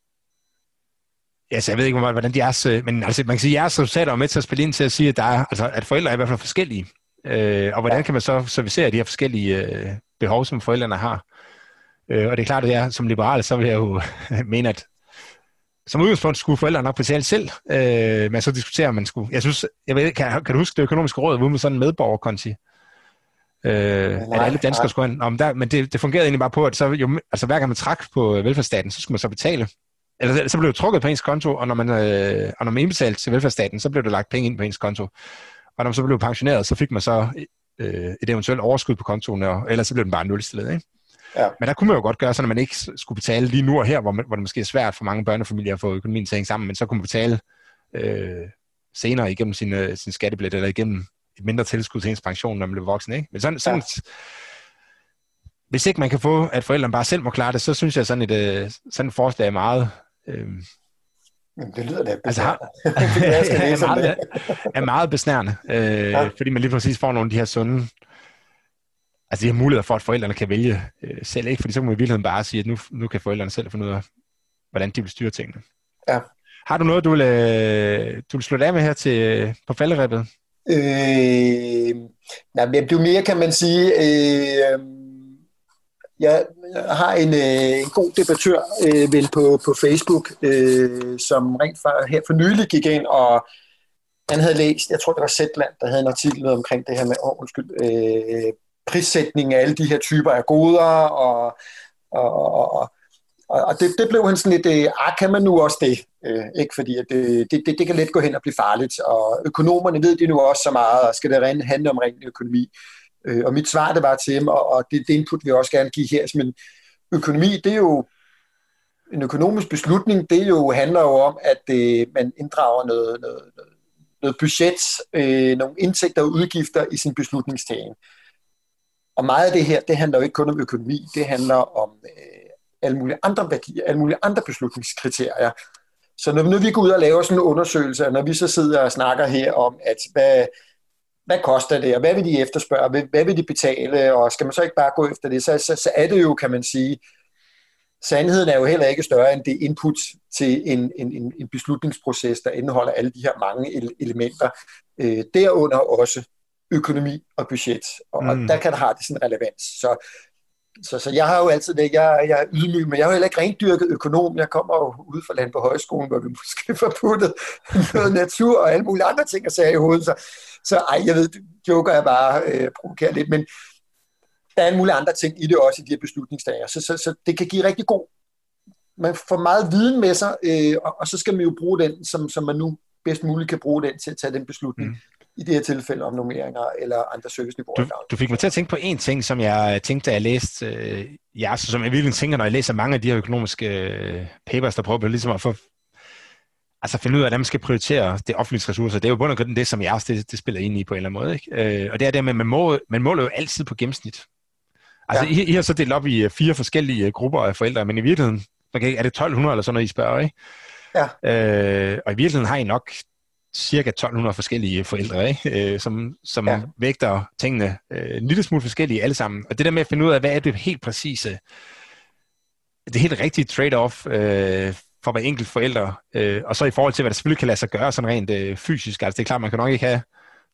Altså, jeg ved ikke, hvordan de er, men altså, man kan sige, at jeres resultater er med til at spille ind til at sige, at, der er, altså, at forældre er i hvert fald forskellige. Øh, og hvordan ja. kan man så servicere de her forskellige øh, behov, som forældrene har? Øh, og det er klart, at jeg som liberal, så vil jeg jo mene, at som udgangspunkt skulle forældrene nok betale selv, øh, men så diskuterer man skulle. Jeg synes, jeg ved, kan, kan du huske det økonomiske råd, hvor med sådan en medborgerkonti? Øh, nej, at alle danskere skulle have, men, der, men det, det fungerede egentlig bare på, at så jo, altså, hver gang man trak på velfærdsstaten, så skulle man så betale eller så blev det trukket på ens konto, og når man, øh, og når man indbetalte til velfærdsstaten, så blev der lagt penge ind på ens konto. Og når man så blev pensioneret, så fik man så øh, et eventuelt overskud på kontoen, og ellers så blev den bare nulstillet. Ikke? Ja. Men der kunne man jo godt gøre, så at man ikke skulle betale lige nu og her, hvor, man, hvor det måske er svært for mange børnefamilier at få økonomien til at hænge sammen, men så kunne man betale øh, senere igennem sin, øh, sin skattebillet, eller igennem et mindre tilskud til ens pension, når man bliver voksen. Ikke? Men sådan, sådan, ja. hvis ikke man kan få, at forældrene bare selv må klare det, så synes jeg, sådan et, øh, sådan et forslag er meget Øhm, det lyder da altså, har, er, meget, er meget besnærende, øh, ja. fordi man lige præcis får nogle af de her sunde, altså de her muligheder for, at forældrene kan vælge øh, selv, ikke? fordi så kan man i virkeligheden bare sige, at nu, nu kan forældrene selv finde ud af, hvordan de vil styre tingene. Ja. Har du noget, du vil, øh, du vil slutte af med her til, på falderæbet? Øh, nej, men det er mere, kan man sige, øh, jeg har en, øh, en god debattør øh, vel på, på Facebook, øh, som rent for, her for nylig gik ind, og han havde læst, jeg tror det var Zetland, der havde en artikel omkring det her med, oh, undskyld, øh, prissætning af alle de her typer af goder, og, og, og, og det, det blev han sådan lidt, øh, ah, kan man nu også det? Øh, ikke fordi, at det, det, det, det kan let gå hen og blive farligt, og økonomerne ved det nu også så meget, og skal det handle om ren økonomi. Øh, og mit svar det var til dem, og, og det, det input vil jeg også gerne give her, men økonomi, det er jo en økonomisk beslutning, det jo handler jo om, at øh, man inddrager noget, noget, noget, noget budget, øh, nogle indtægter og udgifter i sin beslutningstagen. Og meget af det her, det handler jo ikke kun om økonomi, det handler om øh, alle mulige andre værdier, alle mulige andre beslutningskriterier. Så når, når vi går ud og laver sådan en undersøgelse, og når vi så sidder og snakker her om, at hvad, hvad koster det, og hvad vil de efterspørge, hvad, hvad vil de betale, og skal man så ikke bare gå efter det, så, så, så er det jo, kan man sige, sandheden er jo heller ikke større end det input til en, en, en beslutningsproces, der indeholder alle de her mange elementer, øh, derunder også økonomi og budget, og, mm. og der kan det have det sådan relevans. Så så, så jeg har jo altid det, jeg, jeg er ydmyg, men jeg har jo heller ikke rendyrket økonom. Jeg kommer jo ud fra land på højskolen, hvor vi måske får puttet noget natur og alle mulige andre ting at sige i hovedet. Så, så ej, jeg ved, joker jeg bare øh, provokerer lidt, men der er en mulige andre ting i det også i de her beslutningsdager. Så, så, så det kan give rigtig god... Man får meget viden med sig, øh, og, og så skal man jo bruge den, som, som man nu bedst muligt kan bruge den til at tage den beslutning. Mm i det her tilfælde om normeringer eller andre serviceniveauer. Du, du fik mig til at tænke på en ting, som jeg tænkte, da jeg læste øh, ja, så som jeg virkelig tænker, når jeg læser mange af de her økonomiske øh, papers, der prøver ligesom at få altså finde ud af, at man skal prioritere det offentlige ressourcer. Det er jo bund og grund det, som jeg også det, det spiller ind i på en eller anden måde. Ikke? Øh, og det er det med, at man, må, man måler jo altid på gennemsnit. Altså, ja. I, I har så delt op i øh, fire forskellige øh, grupper af forældre, men i virkeligheden, er det 1200 eller sådan noget, I spørger, ikke? Ja. Øh, og i virkeligheden har I nok cirka 1200 forskellige forældre, ikke? Øh, som, som ja. vægter tingene øh, en lille smule forskellige alle sammen. Og det der med at finde ud af, hvad er det helt præcise, det helt rigtige trade-off øh, for hver enkelt forældre, øh, og så i forhold til, hvad der selvfølgelig kan lade sig gøre sådan rent øh, fysisk. Altså det er klart, man kan nok ikke have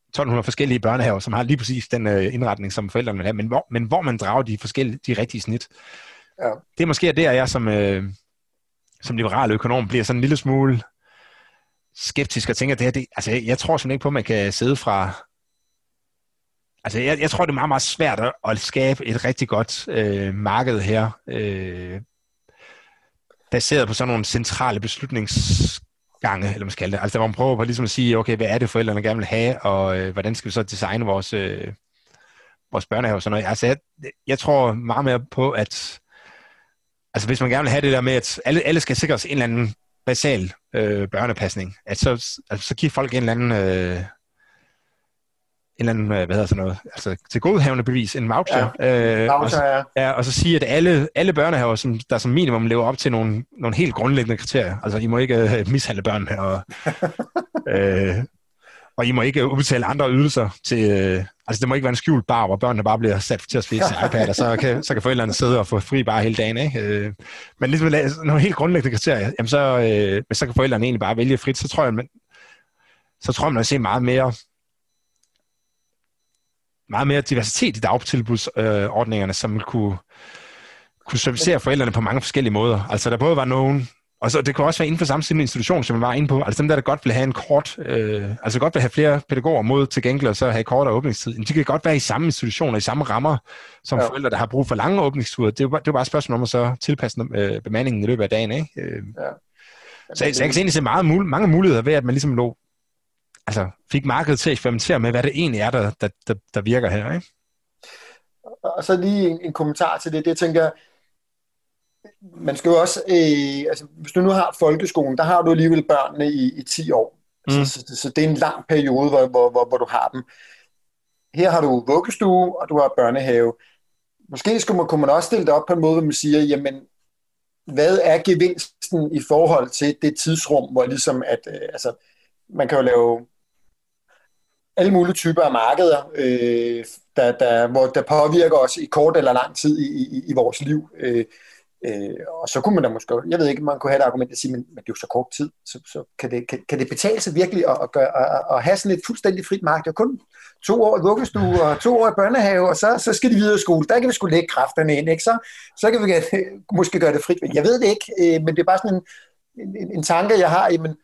1200 forskellige børnehaver, som har lige præcis den øh, indretning, som forældrene vil have, men hvor, men hvor man drager de forskellige, de rigtige snit. Ja. Det er måske der, jeg som, øh, som liberal økonom bliver sådan en lille smule skeptisk og tænker, at det her, det, altså, jeg, jeg tror simpelthen ikke på, at man kan sidde fra... Altså, jeg, jeg tror, det er meget, meget svært at, at skabe et rigtig godt øh, marked her, øh, baseret på sådan nogle centrale beslutningsgange, eller man skal det. Altså, hvor man prøver på ligesom at sige, okay, hvad er det, forældrene gerne vil have, og øh, hvordan skal vi så designe vores, øh, vores børnehave og sådan noget. Altså, jeg, jeg tror meget mere på, at altså, hvis man gerne vil have det der med, at alle, alle skal sikres en eller anden basal øh, børnepasning, at så, altså, så giver folk en eller anden, øh, en eller anden, øh, hvad hedder sådan noget, altså til godhavende bevis, en voucher. Ja, øh, voucher, og, ja. ja. Og så sige, at alle, alle børnehaver, som, der som minimum lever op til nogle, nogle helt grundlæggende kriterier, altså I må ikke øh, mishandle børn, og, øh, og I må ikke udbetale andre ydelser til, øh, altså det må ikke være en skjult bar, hvor børnene bare bliver sat til at spise iPad, og så kan, så kan forældrene sidde og få fri bar hele dagen, ikke? Øh, men ligesom nogle helt grundlæggende kriterier, jamen så, øh, så kan forældrene egentlig bare vælge frit, så tror jeg, man, så tror jeg, man vil se meget mere meget mere diversitet i dagtilbudsordningerne, som kunne, kunne servicere forældrene på mange forskellige måder. Altså der både var nogen, og så det kan også være inden for samme institution, som man var inde på. Altså dem der, der godt vil have en kort, øh, altså godt vil have flere pædagoger mod til gengæld, og så have kortere åbningstid. De kan godt være i samme institutioner, i samme rammer, som ja. forældre, der har brug for lange åbningsture. Det er jo bare, det er bare et spørgsmål om at så tilpasse øh, bemandingen i løbet af dagen. Ikke? Øh. Ja. Så, så jeg kan egentlig se meget, mange muligheder ved, at man ligesom lå, altså, fik markedet til at eksperimentere med, hvad det egentlig er, der, der, der, der virker her. Ikke? Og så lige en, en kommentar til det. Det tænker man skal jo også, øh, altså hvis du nu har folkeskolen, der har du alligevel børnene i, i 10 år. Mm. Så, så, så det er en lang periode, hvor, hvor, hvor, hvor du har dem. Her har du vuggestue, og du har børnehave. Måske skulle man, kunne man også stille det op på en måde, hvor man siger, jamen, hvad er gevinsten i forhold til det tidsrum, hvor ligesom at, øh, altså, man kan jo lave alle mulige typer af markeder, øh, der, der, hvor der påvirker os i kort eller lang tid i, i, i vores liv. Øh, Øh, og så kunne man da måske, jeg ved ikke, man kunne have et argument at sige, men, men det er jo så kort tid, så, så kan, det, kan, kan det betale sig virkelig at, at, gøre, at, at have sådan et fuldstændig frit marked? og kun to år i vuggestue og to år i børnehave, og så, så skal de videre i skole. Der kan vi skulle lægge kræfterne ind, ikke? Så, så kan vi måske gøre det frit. Jeg ved det ikke, øh, men det er bare sådan en, en, en tanke, jeg har. Jamen,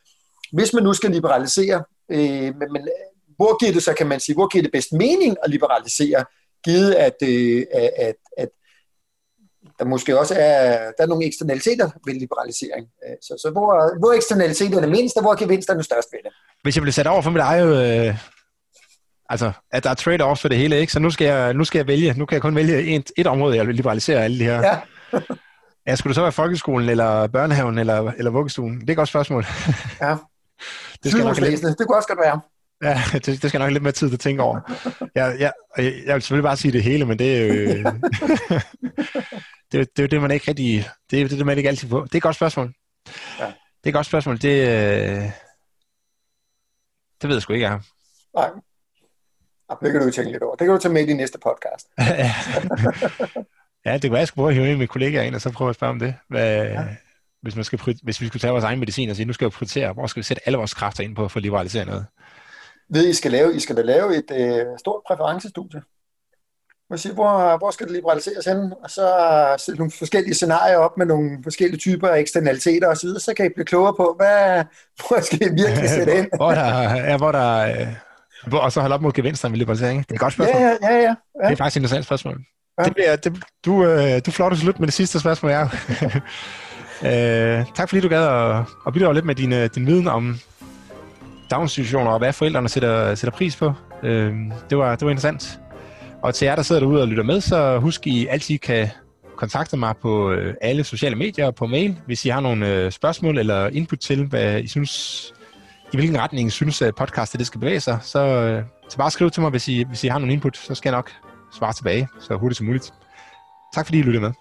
hvis man nu skal liberalisere, øh, men, men hvor giver det så, kan man sige, hvor giver det bedst mening at liberalisere, givet at, øh, at, at der måske også er, der er nogle eksternaliteter ved liberalisering. Øh, så, så hvor, hvor eksternaliteterne er mindst, og hvor gevinsterne er størst ved det. Hvis jeg bliver sat over for mit eget... Øh, altså, at der er trade-off for det hele, ikke? Så nu skal jeg, nu skal jeg vælge. Nu kan jeg kun vælge et, et område, jeg vil liberalisere alle de her. Ja. ja, skulle det så være folkeskolen, eller børnehaven, eller, eller vuggestuen? Det er et godt spørgsmål. ja. det, skal nok lidt... det kunne også godt være. Ja, det, det skal nok lidt mere tid at tænke over. Jeg, jeg, jeg vil selvfølgelig bare sige det hele, men det er jo... det, det er jo det, man ikke rigtig... Det er det, man ikke altid får. Det er et godt spørgsmål. Ja. Det er et godt spørgsmål. Det, øh, det ved jeg sgu ikke, jeg. Nej. Det kan du tænke lidt over. Det kan du tage med i din næste podcast. ja, det kan være, jeg skulle prøve at hive en med kollegaer ind, og så prøve at spørge om det. Hvad, ja. hvis, man skal, hvis vi skulle tage vores egen medicin og sige, nu skal vi prioritere, hvor skal vi sætte alle vores kræfter ind på at få liberaliseret noget? Ved I skal lave, I skal da lave et øh, stort præferencestudie man siger, hvor, hvor skal det liberaliseres hen? Og så sætte nogle forskellige scenarier op med nogle forskellige typer af eksternaliteter osv., så kan I blive klogere på, hvad, hvor skal I virkelig sætte ind? hvor der, ja, hvor der, øh, hvor, og så holde op mod gevinsterne ved liberalisering. Det er et godt spørgsmål. Ja, ja, ja. ja. Det er faktisk et interessant spørgsmål. Ja. Det bliver, det, du, øh, du flot slut med det sidste spørgsmål, jeg øh, Tak fordi du gad at, at bidrage lidt med din, øh, din viden om daginstitutioner og hvad forældrene sætter, sætter pris på. Øh, det, var, det var interessant. Og til jer, der sidder derude og lytter med, så husk, I altid kan kontakte mig på øh, alle sociale medier og på mail, hvis I har nogle øh, spørgsmål eller input til, hvad I synes, i hvilken retning I synes, at podcastet det skal bevæge sig. Så, så bare skriv til mig, hvis I, hvis I har nogle input, så skal jeg nok svare tilbage så hurtigt som muligt. Tak fordi I lyttede med.